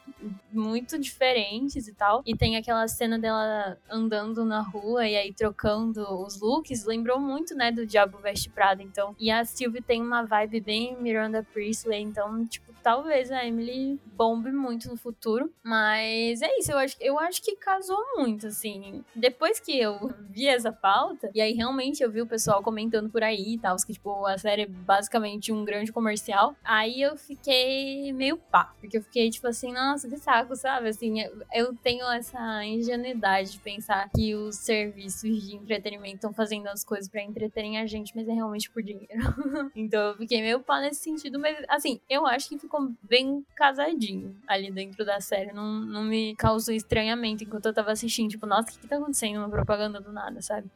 muito diferentes e tal, e tem aquela cena dela andando na rua e aí trocando os looks, lembrou muito, né, do Diabo Veste Prada, então. E a Sylvie tem uma vibe bem Miranda Priestley, então, tipo, talvez a Emily bombe muito no futuro. Mas é isso, eu acho, eu acho que casou muito, assim. Depois que eu vi essa pauta, e aí realmente eu vi o pessoal comentando por aí e tal, que, tipo, a série é basicamente um grande comercial. Aí eu fiquei meio pá, porque eu fiquei, tipo assim, nossa, que saco, sabe? Assim, eu tenho essa ingenuidade de pensar que os serviços de entretenimento estão fazendo as coisas para entreterem a gente, mas é realmente por dinheiro. [LAUGHS] então eu fiquei meio pá nesse sentido, mas assim, eu acho que ficou ficou bem casadinho ali dentro da série. Não, não me causou estranhamento enquanto eu tava assistindo. Tipo, nossa, o que, que tá acontecendo? Uma propaganda do nada, sabe?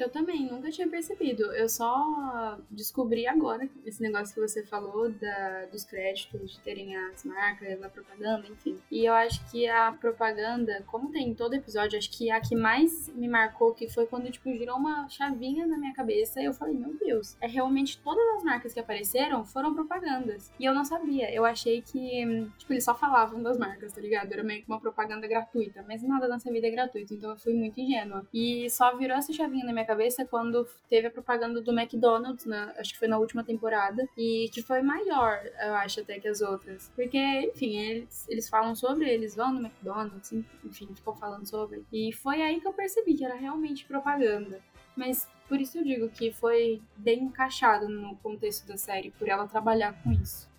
Eu também, nunca tinha percebido. Eu só descobri agora esse negócio que você falou da, dos créditos, de terem as marcas, a propaganda, enfim. E eu acho que a propaganda, como tem em todo episódio, acho que a que mais me marcou que foi quando, tipo, girou uma chavinha na minha cabeça e eu falei, meu Deus, é realmente todas as marcas que apareceram foram propagandas. E eu não sabia. Eu achei que, tipo, eles só falavam das marcas, tá ligado? Era meio que uma propaganda gratuita. Mas nada nessa vida é gratuito, então eu fui muito ingênua. E só virou essa chavinha na minha cabeça quando teve a propaganda do McDonald's, né? Acho que foi na última temporada. E que foi maior, eu acho, até que as outras. Porque, enfim, eles, eles falam sobre, eles vão no McDonald's, enfim, ficam falando sobre. E foi aí que eu percebi que era realmente propaganda. Mas por isso eu digo que foi bem encaixado no contexto da série, por ela trabalhar com isso.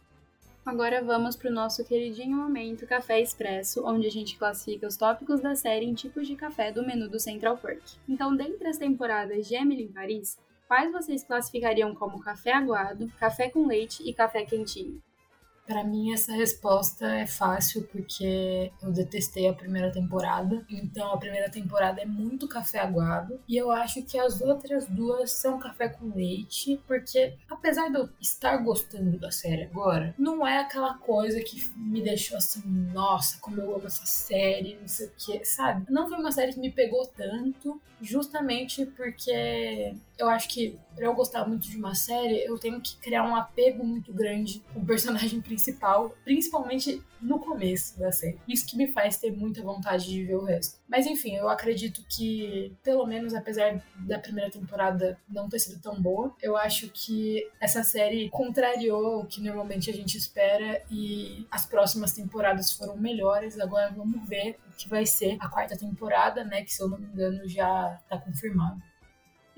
Agora vamos para o nosso queridinho momento Café Expresso, onde a gente classifica os tópicos da série em tipos de café do menu do Central Perk. Então, dentre as temporadas de Emily em Paris, quais vocês classificariam como café aguado, café com leite e café quentinho? Para mim, essa resposta é fácil porque eu detestei a primeira temporada. Então, a primeira temporada é muito café aguado. E eu acho que as outras duas são café com leite. Porque, apesar de eu estar gostando da série agora, não é aquela coisa que me deixou assim, nossa, como eu amo essa série, não sei o que, sabe? Não foi uma série que me pegou tanto, justamente porque eu acho que para eu gostar muito de uma série, eu tenho que criar um apego muito grande com o personagem principal, principalmente no começo da série. Isso que me faz ter muita vontade de ver o resto. Mas enfim, eu acredito que, pelo menos apesar da primeira temporada não ter sido tão boa, eu acho que essa série contrariou o que normalmente a gente espera e as próximas temporadas foram melhores. Agora vamos ver o que vai ser a quarta temporada, né? Que se eu não me engano já tá confirmado.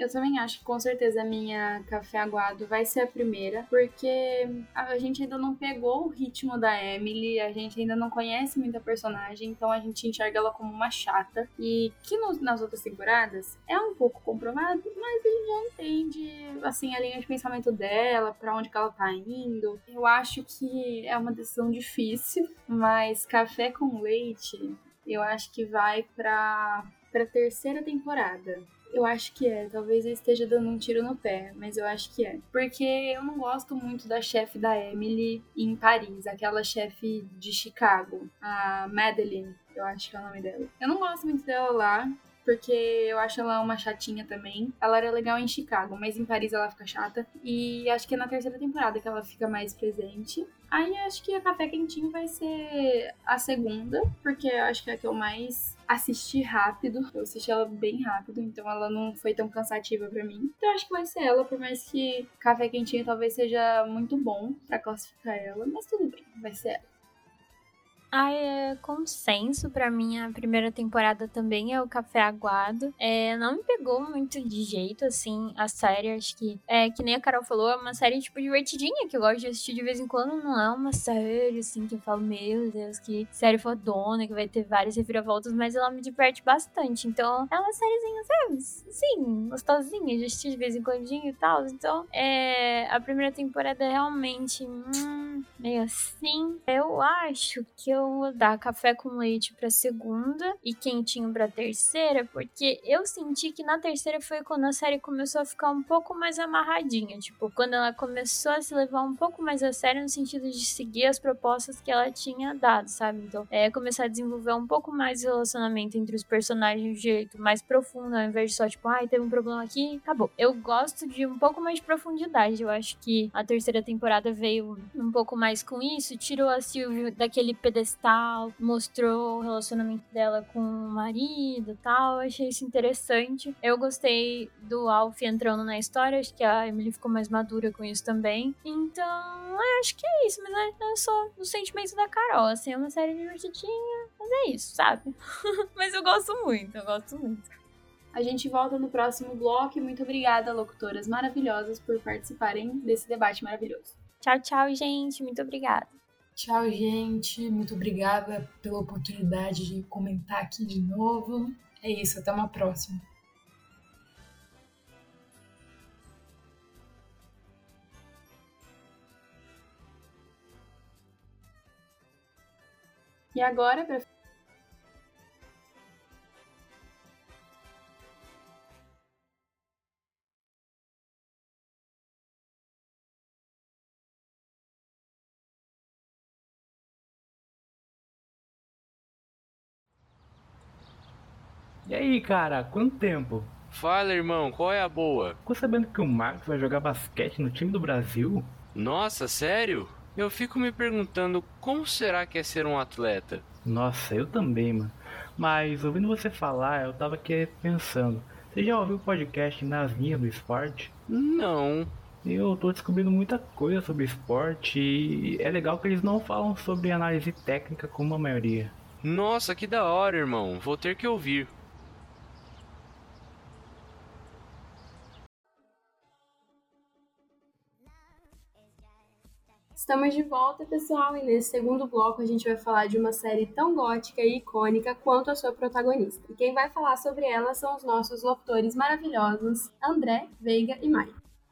Eu também acho que com certeza a minha café aguado vai ser a primeira, porque a gente ainda não pegou o ritmo da Emily, a gente ainda não conhece muita personagem, então a gente enxerga ela como uma chata. E que no, nas outras temporadas é um pouco comprovado, mas a gente já entende assim a linha de pensamento dela, para onde que ela tá indo. Eu acho que é uma decisão difícil, mas café com leite, eu acho que vai para para terceira temporada. Eu acho que é. Talvez eu esteja dando um tiro no pé, mas eu acho que é. Porque eu não gosto muito da chefe da Emily em Paris, aquela chefe de Chicago, a Madeline, eu acho que é o nome dela. Eu não gosto muito dela lá porque eu acho ela uma chatinha também. Ela era legal em Chicago, mas em Paris ela fica chata. E acho que é na terceira temporada que ela fica mais presente. Aí acho que a Café Quentinho vai ser a segunda, porque acho que é a que eu mais assisti rápido. Eu assisti ela bem rápido, então ela não foi tão cansativa para mim. Então acho que vai ser ela, por mais que Café Quentinho talvez seja muito bom para classificar ela, mas tudo bem, vai ser ela. Ah, é consenso para mim a primeira temporada também é o Café Aguado. É, não me pegou muito de jeito, assim, a série, acho que é que nem a Carol falou, é uma série, tipo, divertidinha, que eu gosto de assistir de vez em quando, não é uma série, assim, que eu falo, meu Deus, que série fodona, que vai ter várias reviravoltas, mas ela me diverte bastante, então é uma sériezinha, sabe, sim, gostosinha de assistir de vez em quando e tal, então é, a primeira temporada é realmente, hum, meio assim, eu acho que eu eu dar café com leite pra segunda e quentinho pra terceira, porque eu senti que na terceira foi quando a série começou a ficar um pouco mais amarradinha. Tipo, quando ela começou a se levar um pouco mais a sério no sentido de seguir as propostas que ela tinha dado, sabe? Então, é começar a desenvolver um pouco mais o relacionamento entre os personagens de jeito mais profundo, ao invés de só, tipo, ai, teve um problema aqui, acabou. Eu gosto de um pouco mais de profundidade. Eu acho que a terceira temporada veio um pouco mais com isso, tirou a Sylvie daquele pedestal tal, mostrou o relacionamento dela com o marido tal. achei isso interessante. Eu gostei do Alf entrando na história, acho que a Emily ficou mais madura com isso também. Então, acho que é isso, mas é só o sentimento da Carol. Assim, é uma série divertidinha, mas é isso, sabe? [LAUGHS] mas eu gosto muito, eu gosto muito. A gente volta no próximo bloco e muito obrigada, locutoras maravilhosas, por participarem desse debate maravilhoso. Tchau, tchau, gente. Muito obrigada. Tchau, gente. Muito obrigada pela oportunidade de comentar aqui de novo. É isso, até uma próxima. E agora, para E aí, cara, quanto tempo? Fala, irmão, qual é a boa? Ficou sabendo que o Marcos vai jogar basquete no time do Brasil? Nossa, sério? Eu fico me perguntando como será que é ser um atleta? Nossa, eu também, mano. Mas ouvindo você falar, eu tava aqui pensando. Você já ouviu o podcast Nas Linhas do Esporte? Não. Eu tô descobrindo muita coisa sobre esporte e é legal que eles não falam sobre análise técnica como a maioria. Nossa, que da hora, irmão. Vou ter que ouvir. Estamos de volta, pessoal, e nesse segundo bloco a gente vai falar de uma série tão gótica e icônica quanto a sua protagonista. E quem vai falar sobre ela são os nossos locutores maravilhosos, André, Veiga e Mai.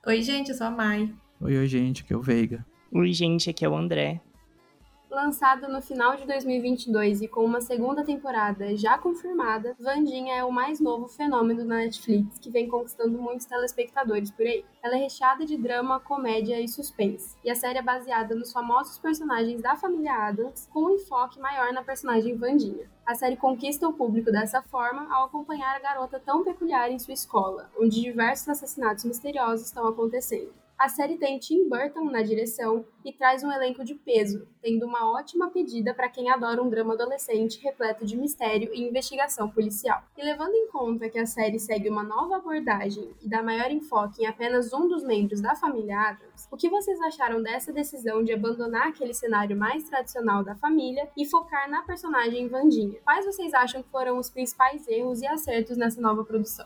Oi, gente, eu sou a Mai. Oi, oi, gente, aqui é o Veiga. Oi, gente, aqui é o André. Lançado no final de 2022 e com uma segunda temporada já confirmada, Vandinha é o mais novo fenômeno da Netflix que vem conquistando muitos telespectadores por aí. Ela é recheada de drama, comédia e suspense, e a série é baseada nos famosos personagens da família Adams, com um enfoque maior na personagem Vandinha. A série conquista o público dessa forma ao acompanhar a garota tão peculiar em sua escola, onde diversos assassinatos misteriosos estão acontecendo. A série tem Tim Burton na direção e traz um elenco de peso, tendo uma ótima pedida para quem adora um drama adolescente repleto de mistério e investigação policial. E levando em conta que a série segue uma nova abordagem e dá maior enfoque em apenas um dos membros da família Adams, o que vocês acharam dessa decisão de abandonar aquele cenário mais tradicional da família e focar na personagem Vandinha? Quais vocês acham que foram os principais erros e acertos nessa nova produção?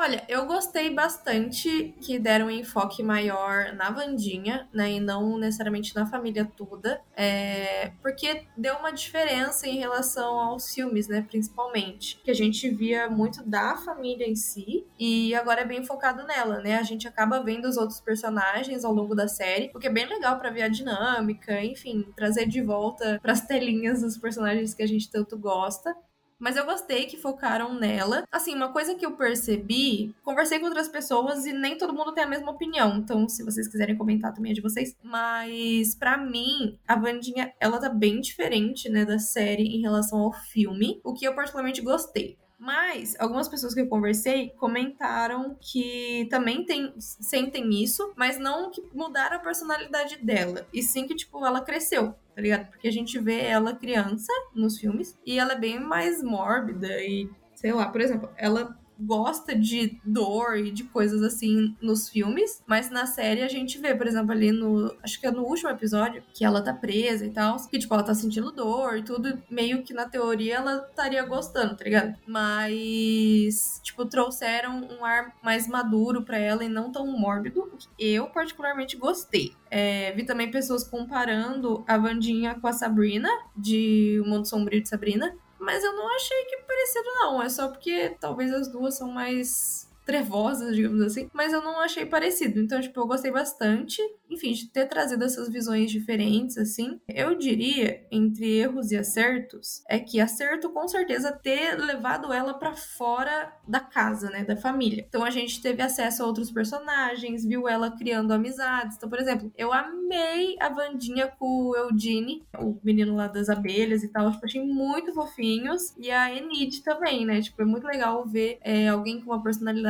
Olha, eu gostei bastante que deram um enfoque maior na Vandinha, né? E não necessariamente na família toda. É, porque deu uma diferença em relação aos filmes, né? Principalmente. Que a gente via muito da família em si. E agora é bem focado nela, né? A gente acaba vendo os outros personagens ao longo da série. O que é bem legal para ver a dinâmica, enfim, trazer de volta pras telinhas os personagens que a gente tanto gosta. Mas eu gostei que focaram nela. Assim, uma coisa que eu percebi, conversei com outras pessoas e nem todo mundo tem a mesma opinião. Então, se vocês quiserem comentar também é de vocês. Mas para mim, a Vandinha, ela tá bem diferente, né, da série em relação ao filme, o que eu particularmente gostei. Mas algumas pessoas que eu conversei comentaram que também tem, sentem isso, mas não que mudaram a personalidade dela, e sim que, tipo, ela cresceu, tá ligado? Porque a gente vê ela criança nos filmes e ela é bem mais mórbida e, sei lá, por exemplo, ela gosta de dor e de coisas assim nos filmes, mas na série a gente vê, por exemplo, ali no. Acho que é no último episódio, que ela tá presa e tal, que tipo, ela tá sentindo dor e tudo, meio que na teoria ela estaria gostando, tá ligado? Mas, tipo, trouxeram um ar mais maduro para ela e não tão mórbido, eu particularmente gostei. É, vi também pessoas comparando a Vandinha com a Sabrina, de O Mundo Sombrio de Sabrina, mas eu não achei que parecido, não. É só porque talvez as duas são mais trevosas, digamos assim, mas eu não achei parecido. Então, tipo, eu gostei bastante, enfim, de ter trazido essas visões diferentes, assim. Eu diria, entre erros e acertos, é que acerto com certeza ter levado ela para fora da casa, né, da família. Então a gente teve acesso a outros personagens, viu ela criando amizades. Então, por exemplo, eu amei a Vandinha com o Eugene, o menino lá das abelhas e tal. Tipo, achei muito fofinhos. E a Enid também, né? Tipo, é muito legal ver é, alguém com uma personalidade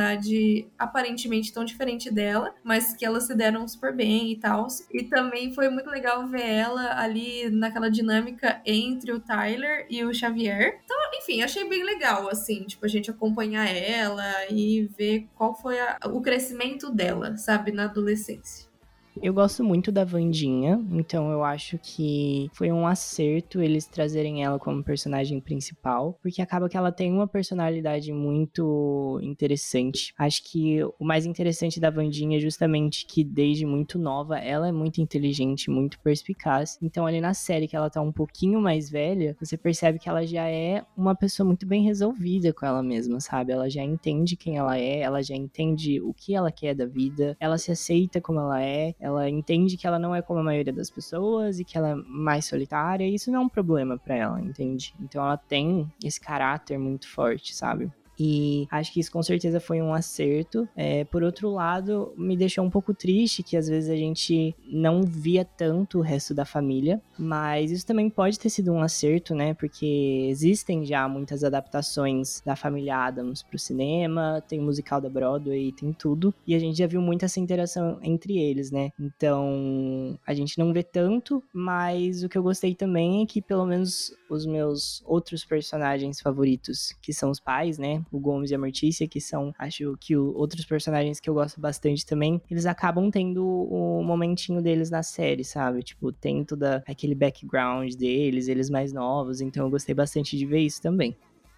aparentemente tão diferente dela, mas que elas se deram super bem e tal. E também foi muito legal ver ela ali naquela dinâmica entre o Tyler e o Xavier. Então, enfim, achei bem legal, assim, tipo, a gente acompanhar ela e ver qual foi a, o crescimento dela, sabe, na adolescência. Eu gosto muito da Vandinha, então eu acho que foi um acerto eles trazerem ela como personagem principal, porque acaba que ela tem uma personalidade muito interessante. Acho que o mais interessante da Vandinha é justamente que desde muito nova ela é muito inteligente, muito perspicaz. Então ali na série que ela tá um pouquinho mais velha, você percebe que ela já é uma pessoa muito bem resolvida com ela mesma, sabe? Ela já entende quem ela é, ela já entende o que ela quer da vida, ela se aceita como ela é, ela entende que ela não é como a maioria das pessoas e que ela é mais solitária, e isso não é um problema para ela, entende? Então ela tem esse caráter muito forte, sabe? E acho que isso com certeza foi um acerto. É, por outro lado, me deixou um pouco triste que às vezes a gente não via tanto o resto da família, mas isso também pode ter sido um acerto, né? Porque existem já muitas adaptações da família Adams pro cinema, tem musical da Broadway, tem tudo, e a gente já viu muito essa interação entre eles, né? Então, a gente não vê tanto, mas o que eu gostei também é que pelo menos os meus outros personagens favoritos, que são os pais, né? O Gomes e a Mortícia, que são, acho que o, outros personagens que eu gosto bastante também, eles acabam tendo o momentinho deles na série, sabe? Tipo, tem toda aquele background deles, eles mais novos, então eu gostei bastante de ver isso também.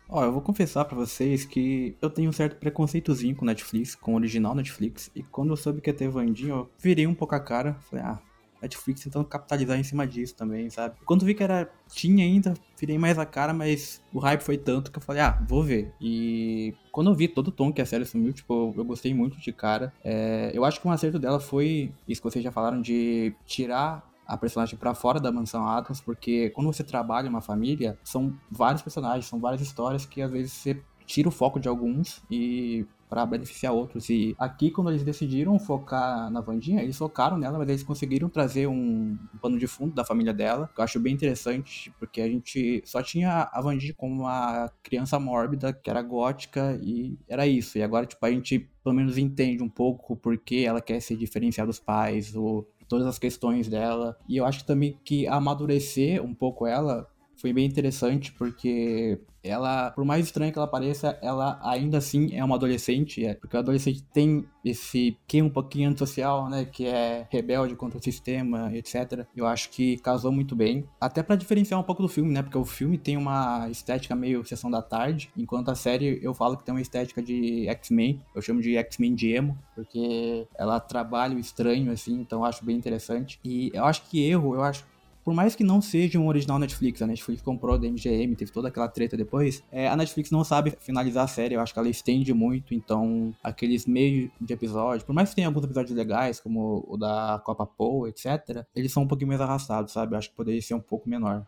Ó, eu vou confessar para vocês que eu tenho um certo preconceitozinho com Netflix, com o original Netflix, e quando eu soube que ia ter Vandinho, eu virei um pouco a cara, falei, ah, Netflix tentando capitalizar em cima disso também, sabe? Quando vi que era tinha ainda, virei mais a cara, mas o hype foi tanto que eu falei, ah, vou ver. E quando eu vi todo o tom que a série assumiu, tipo, eu gostei muito de cara. É, eu acho que um acerto dela foi isso que vocês já falaram de tirar a personagem para fora da mansão Atkins, porque quando você trabalha uma família, são vários personagens, são várias histórias que às vezes você tira o foco de alguns e para beneficiar outros. E aqui, quando eles decidiram focar na Vandinha, eles focaram nela, mas eles conseguiram trazer um pano de fundo da família dela, que eu acho bem interessante, porque a gente só tinha a Vandinha como uma criança mórbida, que era gótica, e era isso. E agora, tipo, a gente pelo menos entende um pouco porque ela quer se diferenciar dos pais, ou todas as questões dela. E eu acho também que amadurecer um pouco ela foi bem interessante porque ela, por mais estranha que ela pareça, ela ainda assim é uma adolescente, é, porque o adolescente tem esse que um pouquinho antissocial, né, que é rebelde contra o sistema, etc. Eu acho que casou muito bem, até para diferenciar um pouco do filme, né, porque o filme tem uma estética meio sessão da tarde, enquanto a série eu falo que tem uma estética de X-Men, eu chamo de X-Men de emo, porque ela trabalha o estranho assim, então eu acho bem interessante. E eu acho que erro, eu acho por mais que não seja um original Netflix, a Netflix comprou da MGM, teve toda aquela treta depois, é, a Netflix não sabe finalizar a série, eu acho que ela estende muito, então aqueles meios de episódio, por mais que tenha alguns episódios legais, como o da Copa Poe, etc., eles são um pouquinho mais arrastados, sabe? Eu acho que poderia ser um pouco menor.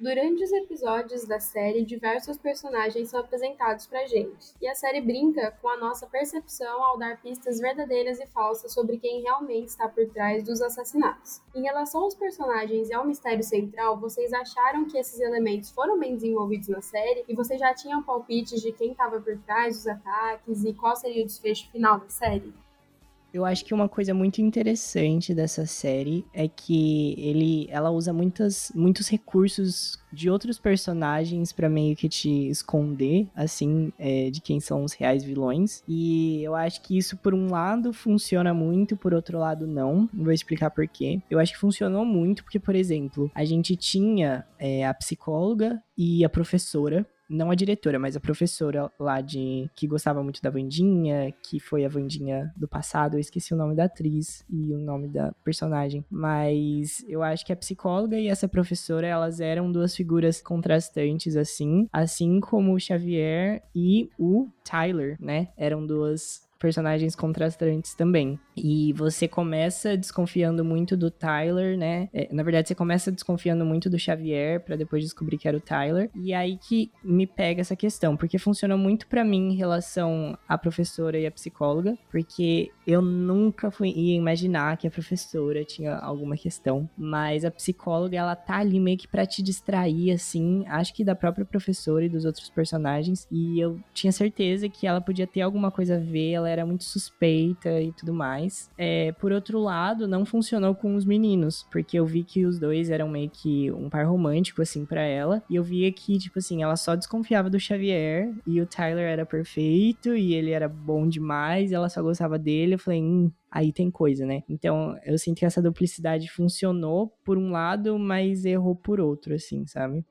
Durante os episódios da série, diversos personagens são apresentados pra gente, e a série brinca com a nossa percepção ao dar pistas verdadeiras e falsas sobre quem realmente está por trás dos assassinatos. Em relação aos personagens e ao mistério central, vocês acharam que esses elementos foram bem desenvolvidos na série e vocês já tinham palpites de quem estava por trás dos ataques e qual seria o desfecho final da série? Eu acho que uma coisa muito interessante dessa série é que ele, ela usa muitas, muitos recursos de outros personagens para meio que te esconder, assim, é, de quem são os reais vilões. E eu acho que isso, por um lado, funciona muito, por outro lado, não. Vou explicar por quê. Eu acho que funcionou muito porque, por exemplo, a gente tinha é, a psicóloga e a professora não a diretora, mas a professora lá de que gostava muito da Vandinha, que foi a Vandinha do passado, eu esqueci o nome da atriz e o nome da personagem, mas eu acho que a psicóloga e essa professora, elas eram duas figuras contrastantes assim, assim como o Xavier e o Tyler, né? Eram duas personagens contrastantes também. E você começa desconfiando muito do Tyler, né? É, na verdade, você começa desconfiando muito do Xavier para depois descobrir que era o Tyler. E aí que me pega essa questão, porque funcionou muito para mim em relação à professora e à psicóloga, porque eu nunca fui ia imaginar que a professora tinha alguma questão, mas a psicóloga ela tá ali meio que para te distrair assim, acho que da própria professora e dos outros personagens, e eu tinha certeza que ela podia ter alguma coisa a ver, ela era muito suspeita e tudo mais. É, por outro lado, não funcionou com os meninos, porque eu vi que os dois eram meio que um par romântico, assim, para ela. E eu via que, tipo assim, ela só desconfiava do Xavier e o Tyler era perfeito e ele era bom demais ela só gostava dele. Eu falei, hum, aí tem coisa, né? Então, eu sinto que essa duplicidade funcionou por um lado, mas errou por outro, assim, sabe?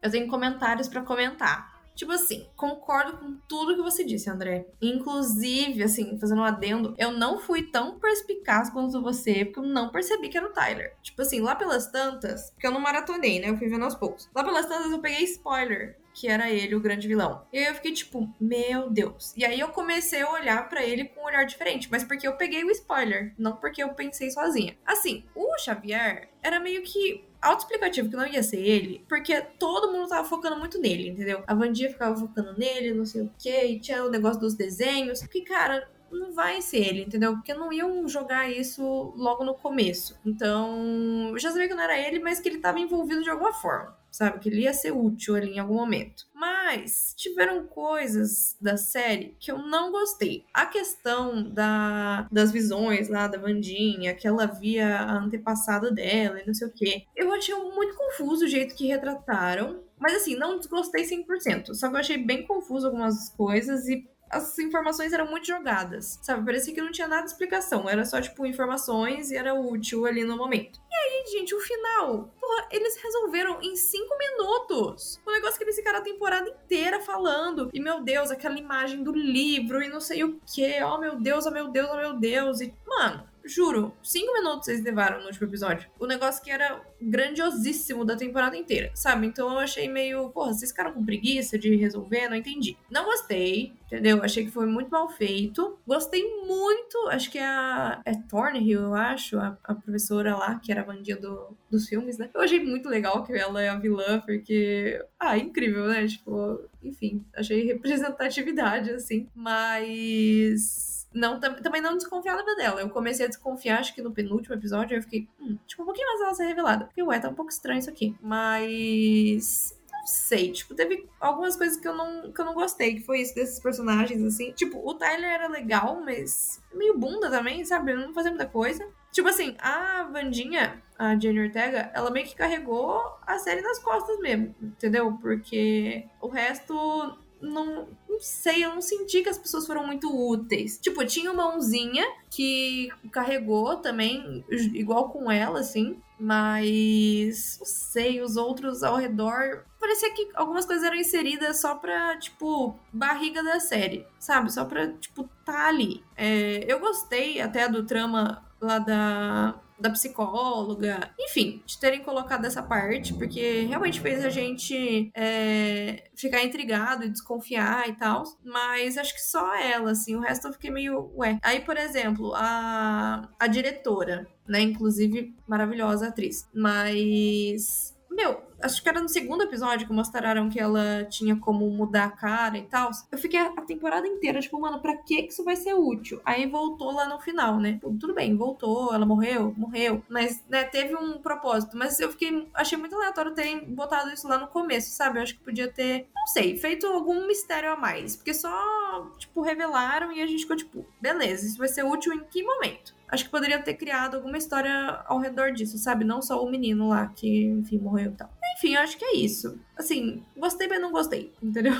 Eu tenho comentários para comentar. Tipo assim, concordo com tudo que você disse, André. Inclusive, assim, fazendo um adendo, eu não fui tão perspicaz quanto você, porque eu não percebi que era o Tyler. Tipo assim, lá pelas tantas, porque eu não maratonei, né? Eu fui vendo aos poucos. Lá pelas tantas eu peguei spoiler que era ele o grande vilão. E aí eu fiquei tipo, meu Deus. E aí eu comecei a olhar para ele com um olhar diferente, mas porque eu peguei o spoiler, não porque eu pensei sozinha. Assim, o Xavier era meio que autoexplicativo que não ia ser ele, porque todo mundo tava focando muito nele, entendeu? A Vandia ficava focando nele, não sei o que, e tinha o negócio dos desenhos. Porque, cara, não vai ser ele, entendeu? Porque não iam jogar isso logo no começo. Então, eu já sabia que não era ele, mas que ele estava envolvido de alguma forma, sabe? Que ele ia ser útil ali em algum momento. Mas tiveram coisas da série que eu não gostei. A questão da, das visões lá da Vandinha, que ela via a antepassada dela e não sei o quê. Eu achei muito confuso o jeito que retrataram. Mas assim, não desgostei 100%. Só que eu achei bem confuso algumas coisas e as informações eram muito jogadas, sabe? Parecia que não tinha nada de explicação, era só, tipo, informações e era útil ali no momento. E aí, gente, o final, porra, eles resolveram em cinco minutos. O negócio que eles ficaram a temporada inteira falando. E, meu Deus, aquela imagem do livro e não sei o que. Oh, meu Deus, oh, meu Deus, oh, meu Deus. E, mano, Juro, cinco minutos vocês levaram no último episódio. O negócio que era grandiosíssimo da temporada inteira, sabe? Então eu achei meio, porra, vocês ficaram com preguiça de resolver? Não entendi. Não gostei, entendeu? Achei que foi muito mal feito. Gostei muito, acho que é a. É Thornhill, eu acho, a, a professora lá, que era a bandinha do, dos filmes, né? Eu achei muito legal que ela é a vilã, porque. Ah, incrível, né? Tipo, enfim, achei representatividade, assim. Mas não, também não desconfiava dela. Eu comecei a desconfiar, acho que no penúltimo episódio, eu fiquei, hum, tipo, um pouquinho mais ela ser revelada. Porque, ué, tá um pouco estranho isso aqui. Mas não sei, tipo, teve algumas coisas que eu não, que eu não gostei, que foi isso desses personagens, assim. Tipo, o Tyler era legal, mas meio bunda também, sabe? Não fazia muita coisa. Tipo assim, a Vandinha, a Jenny Ortega, ela meio que carregou a série nas costas mesmo, entendeu? Porque o resto não, não sei, eu não senti que as pessoas foram muito úteis. Tipo, tinha uma mãozinha que carregou também, igual com ela, assim. Mas não sei, os outros ao redor. Parecia que algumas coisas eram inseridas só pra, tipo, barriga da série, sabe? Só pra, tipo, tá ali. É, eu gostei até do trama lá da da psicóloga, enfim, de terem colocado essa parte, porque realmente fez a gente é, ficar intrigado e desconfiar e tal. Mas acho que só ela, assim, o resto eu fiquei meio, ué. Aí, por exemplo, a, a diretora, né? Inclusive, maravilhosa atriz. Mas. Meu, acho que era no segundo episódio que mostraram que ela tinha como mudar a cara e tal. Eu fiquei a temporada inteira, tipo, mano, pra que isso vai ser útil? Aí voltou lá no final, né? Tudo bem, voltou, ela morreu, morreu. Mas, né, teve um propósito. Mas eu fiquei. Achei muito aleatório terem botado isso lá no começo, sabe? Eu acho que podia ter, não sei, feito algum mistério a mais. Porque só, tipo, revelaram e a gente ficou, tipo, beleza, isso vai ser útil em que momento? acho que poderia ter criado alguma história ao redor disso, sabe? Não só o menino lá que, enfim, morreu e tal. Enfim, acho que é isso. Assim, gostei, mas não gostei, entendeu?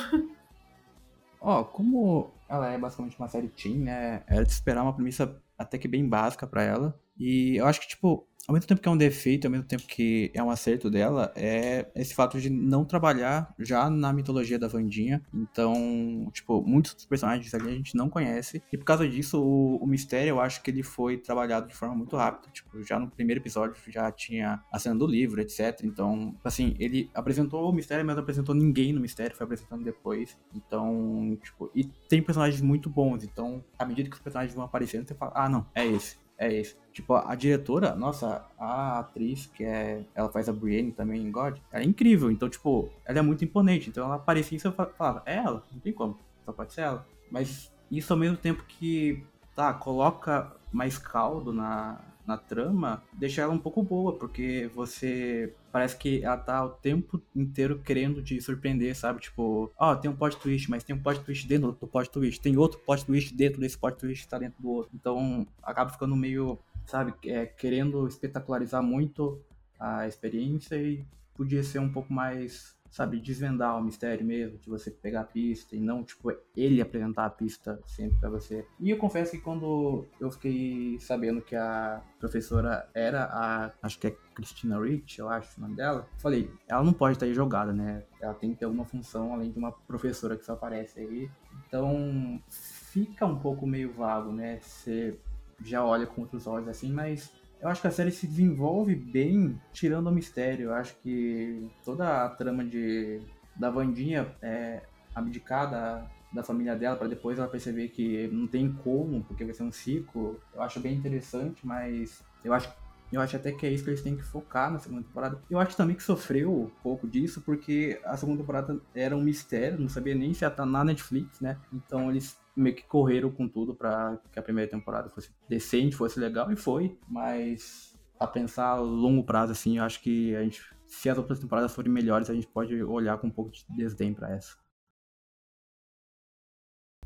Ó, oh, como ela é basicamente uma série teen, né? Era de esperar uma premissa até que bem básica para ela. E eu acho que, tipo, ao mesmo tempo que é um defeito, ao mesmo tempo que é um acerto dela, é esse fato de não trabalhar já na mitologia da Vandinha. Então, tipo, muitos dos personagens ali a gente não conhece. E por causa disso, o, o mistério, eu acho que ele foi trabalhado de forma muito rápida. Tipo, já no primeiro episódio já tinha a cena do livro, etc. Então, assim, ele apresentou o mistério, mas não apresentou ninguém no mistério, foi apresentando depois. Então, tipo, e tem personagens muito bons. Então, à medida que os personagens vão aparecendo, você fala, ah, não, é esse é esse. Tipo, a diretora, nossa, a atriz que é. Ela faz a Brienne também em God, ela é incrível. Então, tipo, ela é muito imponente. Então ela aparecia e eu falava, é ela, não tem como, só pode ser ela. Mas isso ao mesmo tempo que, tá, coloca mais caldo na, na trama, deixa ela um pouco boa, porque você parece que ela tá o tempo inteiro querendo te surpreender, sabe? Tipo, ó, oh, tem um plot twist, mas tem um plot twist dentro do plot twist, tem outro plot twist dentro desse plot twist que tá dentro do outro. Então, acaba ficando meio, sabe, é, querendo espetacularizar muito a experiência e podia ser um pouco mais sabe, desvendar o mistério mesmo, de você pegar a pista e não, tipo, ele apresentar a pista sempre para você. E eu confesso que quando eu fiquei sabendo que a professora era a, acho que é Christina Rich, eu acho o nome dela, falei, ela não pode estar aí jogada, né? Ela tem que ter alguma função além de uma professora que só aparece aí. Então, fica um pouco meio vago, né? Você já olha com outros olhos assim, mas eu acho que a série se desenvolve bem tirando o mistério. Eu acho que toda a trama de da Vandinha é, abdicar da, da família dela para depois ela perceber que não tem como, porque vai ser um ciclo. Eu acho bem interessante, mas eu acho eu acho até que é isso que eles têm que focar na segunda temporada. Eu acho também que sofreu um pouco disso, porque a segunda temporada era um mistério, não sabia nem se ia estar na Netflix, né? Então eles meio que correram com tudo para que a primeira temporada fosse decente, fosse legal, e foi. Mas a pensar a longo prazo, assim, eu acho que a gente, se as outras temporadas forem melhores, a gente pode olhar com um pouco de desdém para essa.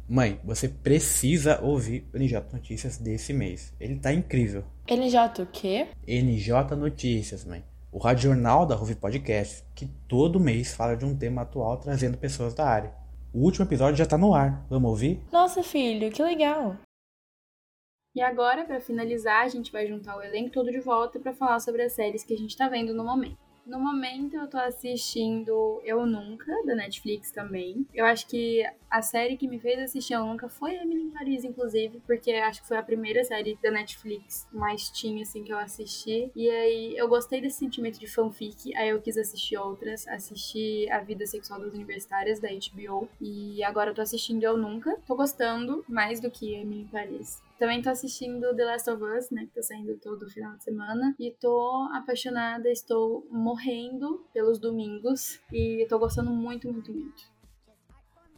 Mãe, você precisa ouvir o NJ Notícias desse mês. Ele tá incrível. NJ o quê? NJ Notícias, mãe. O rádio jornal da Ruve Podcast, que todo mês fala de um tema atual trazendo pessoas da área. O último episódio já tá no ar. Vamos ouvir? Nossa, filho, que legal. E agora, para finalizar, a gente vai juntar o elenco todo de volta para falar sobre as séries que a gente tá vendo no momento. No momento eu tô assistindo Eu Nunca, da Netflix também. Eu acho que a série que me fez assistir Eu Nunca foi Emily em Paris, inclusive, porque acho que foi a primeira série da Netflix mais tinha, assim, que eu assisti. E aí eu gostei desse sentimento de fanfic, aí eu quis assistir outras. Assisti A Vida Sexual das Universitárias, da HBO. E agora eu tô assistindo Eu Nunca. Tô gostando mais do que Emily em Paris. Também tô assistindo The Last of Us, né? Que tá saindo todo final de semana. E tô apaixonada, estou morrendo pelos domingos. E tô gostando muito, muito, muito.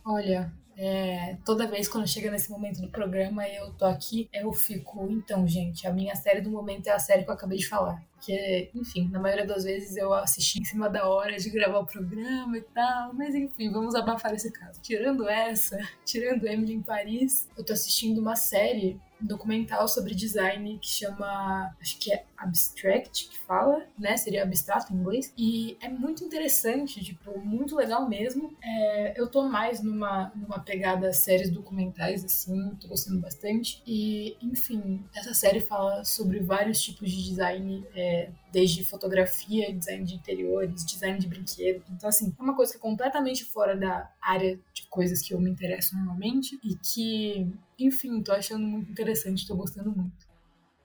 Olha, é, toda vez quando chega nesse momento do programa eu tô aqui, eu fico. Então, gente, a minha série do momento é a série que eu acabei de falar. Porque, enfim, na maioria das vezes eu assisti em cima da hora de gravar o programa e tal. Mas enfim, vamos abafar esse caso. Tirando essa, [LAUGHS] tirando Emily em Paris, eu tô assistindo uma série documental sobre design que chama, acho que é Abstract, que fala, né? Seria abstrato em inglês. E é muito interessante, tipo, muito legal mesmo. É, eu tô mais numa, numa pegada séries documentais, assim, tô gostando bastante. E, enfim, essa série fala sobre vários tipos de design, é, desde fotografia, design de interiores, design de brinquedos. Então, assim, é uma coisa que é completamente fora da área de coisas que eu me interesso normalmente e que, enfim, tô achando muito interessante, tô gostando muito.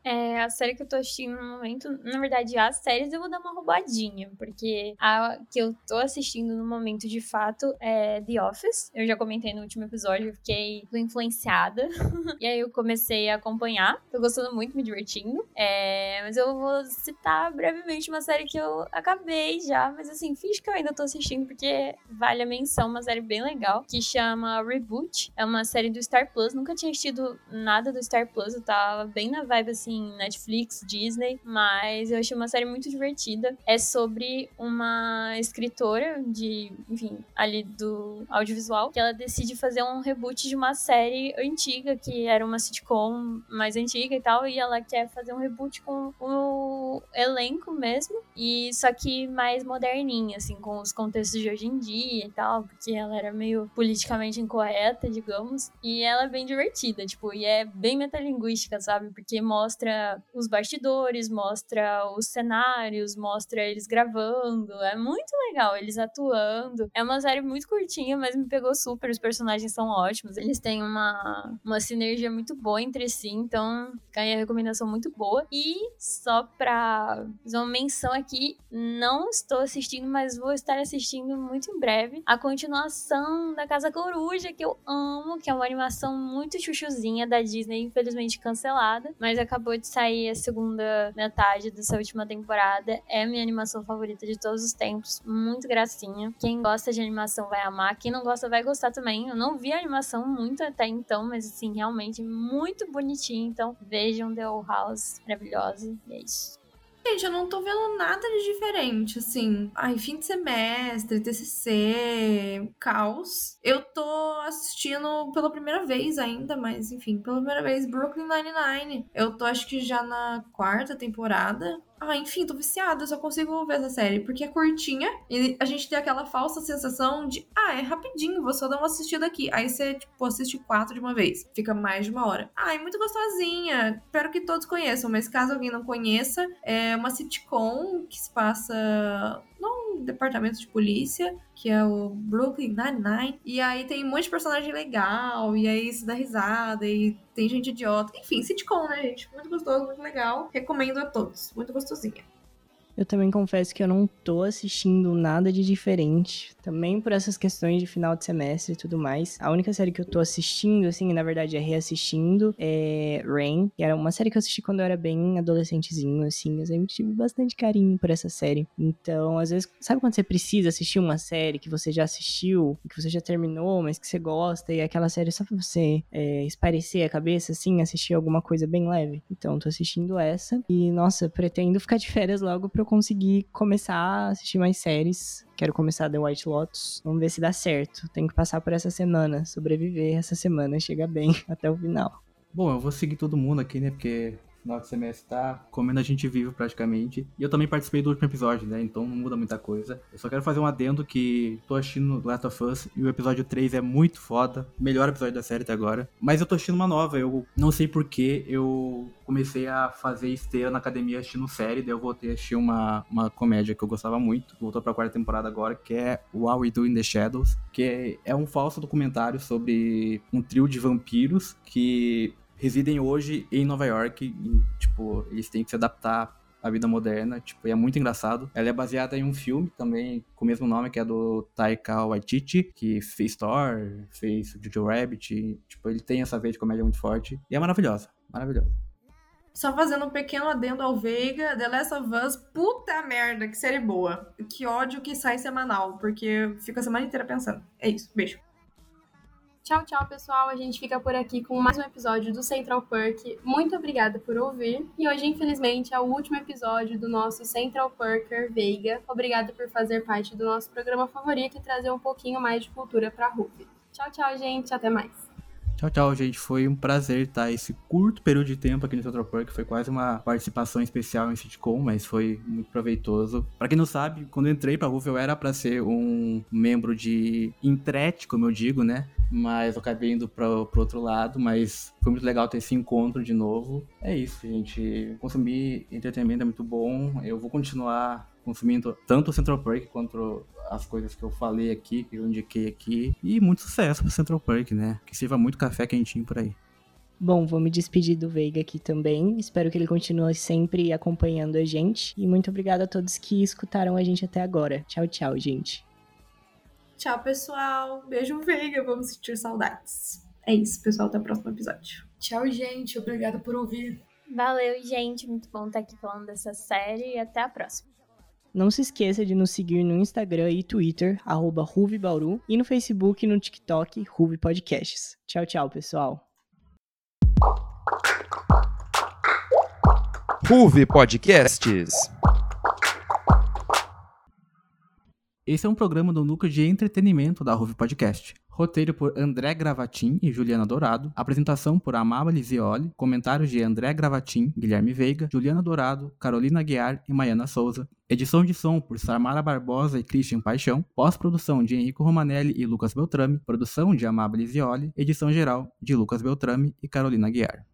É, a série que eu tô assistindo no momento, na verdade, as séries eu vou dar uma roubadinha, porque a que eu tô assistindo no momento de fato é The Office. Eu já comentei no último episódio, eu fiquei influenciada. [LAUGHS] e aí eu comecei a acompanhar. Tô gostando muito, me divertindo. É, mas eu vou citar brevemente uma série que eu acabei já, mas assim, finge que eu ainda tô assistindo, porque vale a menção, uma série bem legal, que chama Reboot. É uma série do Star Plus. Nunca tinha assistido nada do Star Plus, eu tava bem na vibe assim Netflix, Disney, mas eu achei uma série muito divertida. É sobre uma escritora de, enfim, ali do audiovisual, que ela decide fazer um reboot de uma série antiga, que era uma sitcom mais antiga e tal, e ela quer fazer um reboot com o elenco mesmo, e só que mais moderninha, assim, com os contextos de hoje em dia e tal, porque ela era meio politicamente incorreta, digamos, e ela é bem divertida, tipo, e é bem metalinguística, sabe? Porque mostra mostra os bastidores, mostra os cenários, mostra eles gravando. É muito legal, eles atuando. É uma série muito curtinha, mas me pegou super. Os personagens são ótimos. Eles têm uma, uma sinergia muito boa entre si, então ganhei a recomendação muito boa. E só pra fazer uma menção aqui, não estou assistindo, mas vou estar assistindo muito em breve a continuação da Casa Coruja, que eu amo, que é uma animação muito chuchuzinha da Disney, infelizmente cancelada, mas acabou acabou de sair a segunda metade dessa última temporada. É minha animação favorita de todos os tempos. Muito gracinha. Quem gosta de animação vai amar. Quem não gosta vai gostar também. Eu não vi a animação muito até então, mas assim, realmente muito bonitinho. Então vejam The Old House. Maravilhosa. E é isso. Gente, eu não tô vendo nada de diferente, assim. Ai, fim de semestre, TCC, caos. Eu tô assistindo pela primeira vez ainda, mas enfim, pela primeira vez Brooklyn Nine-Nine. Eu tô acho que já na quarta temporada. Ah, enfim, tô viciada, só consigo ver essa série porque é curtinha e a gente tem aquela falsa sensação de, ah, é rapidinho, vou só dar uma assistida aqui. Aí você, tipo, assiste quatro de uma vez. Fica mais de uma hora. Ah, é muito gostosinha. Espero que todos conheçam, mas caso alguém não conheça, é uma sitcom que se passa departamento de polícia, que é o Brooklyn Nine-Nine. E aí tem um monte de personagem legal, e aí se dá risada, e tem gente idiota. Enfim, sitcom, né, gente? Muito gostoso, muito legal. Recomendo a todos. Muito gostosinha. Eu também confesso que eu não tô assistindo nada de diferente. Também por essas questões de final de semestre e tudo mais. A única série que eu tô assistindo, assim, na verdade é reassistindo, é Rain, que era uma série que eu assisti quando eu era bem adolescentezinho, assim. Eu sempre tive bastante carinho por essa série. Então, às vezes, sabe quando você precisa assistir uma série que você já assistiu, que você já terminou, mas que você gosta, e é aquela série só pra você é, esparecer a cabeça, assim, assistir alguma coisa bem leve? Então, tô assistindo essa. E, nossa, pretendo ficar de férias logo pra eu conseguir começar a assistir mais séries. Quero começar The White Lotus. Vamos ver se dá certo. Tenho que passar por essa semana, sobreviver essa semana, chegar bem [LAUGHS] até o final. Bom, eu vou seguir todo mundo aqui, né? Porque final de semestre tá comendo a gente vivo praticamente. E eu também participei do último episódio, né? Então não muda muita coisa. Eu só quero fazer um adendo que tô assistindo Last of Us e o episódio 3 é muito foda. Melhor episódio da série até agora. Mas eu tô assistindo uma nova. Eu não sei porquê. Eu comecei a fazer esteira na academia assistindo série. Daí eu voltei a assistir uma, uma comédia que eu gostava muito. Voltou pra quarta temporada agora, que é What We Do in the Shadows. Que é um falso documentário sobre um trio de vampiros que residem hoje em Nova York e, tipo, eles têm que se adaptar à vida moderna, tipo, e é muito engraçado. Ela é baseada em um filme também com o mesmo nome, que é do Taika Waititi, que fez Thor, fez Jojo Rabbit, e, tipo, ele tem essa veia de comédia muito forte e é maravilhosa, maravilhosa. Só fazendo um pequeno adendo ao Veiga, The Last of Us, puta merda, que série boa. Que ódio que sai semanal, porque eu fico a semana inteira pensando. É isso, beijo. Tchau, tchau, pessoal. A gente fica por aqui com mais um episódio do Central Perk. Muito obrigada por ouvir. E hoje, infelizmente, é o último episódio do nosso Central Perker Veiga. Obrigada por fazer parte do nosso programa favorito e trazer um pouquinho mais de cultura pra Ruby. Tchau, tchau, gente. Até mais. Tchau, tchau, gente. Foi um prazer estar esse curto período de tempo aqui no Central Park. Foi quase uma participação especial em sitcom, mas foi muito proveitoso. Para quem não sabe, quando eu entrei pra RUF, eu era para ser um membro de intret, como eu digo, né? Mas eu acabei indo pro, pro outro lado, mas foi muito legal ter esse encontro de novo. É isso, gente. Consumir entretenimento é muito bom. Eu vou continuar consumindo tanto o Central Park quanto as coisas que eu falei aqui, que eu indiquei aqui. E muito sucesso pro Central Park, né? Que sirva muito café quentinho por aí. Bom, vou me despedir do Veiga aqui também. Espero que ele continue sempre acompanhando a gente. E muito obrigada a todos que escutaram a gente até agora. Tchau, tchau, gente. Tchau, pessoal. Beijo, Veiga. Vamos sentir saudades. É isso, pessoal. Até o próximo episódio. Tchau, gente. Obrigada por ouvir. Valeu, gente. Muito bom estar aqui falando dessa série e até a próxima. Não se esqueça de nos seguir no Instagram e Twitter, arroba Bauru, e no Facebook e no TikTok, Ruve Podcasts. Tchau, tchau, pessoal. Ruve Podcasts. Esse é um programa do núcleo de entretenimento da Ruve Podcast. Roteiro por André Gravatin e Juliana Dourado. Apresentação por Amaba Lisioli. Comentários de André Gravatin, Guilherme Veiga, Juliana Dourado, Carolina Guiar e Maiana Souza. Edição de som por Samara Barbosa e Christian Paixão. Pós-produção de Henrico Romanelli e Lucas Beltrame. Produção de Amaba Lisioli. Edição geral de Lucas Beltrame e Carolina Guiar.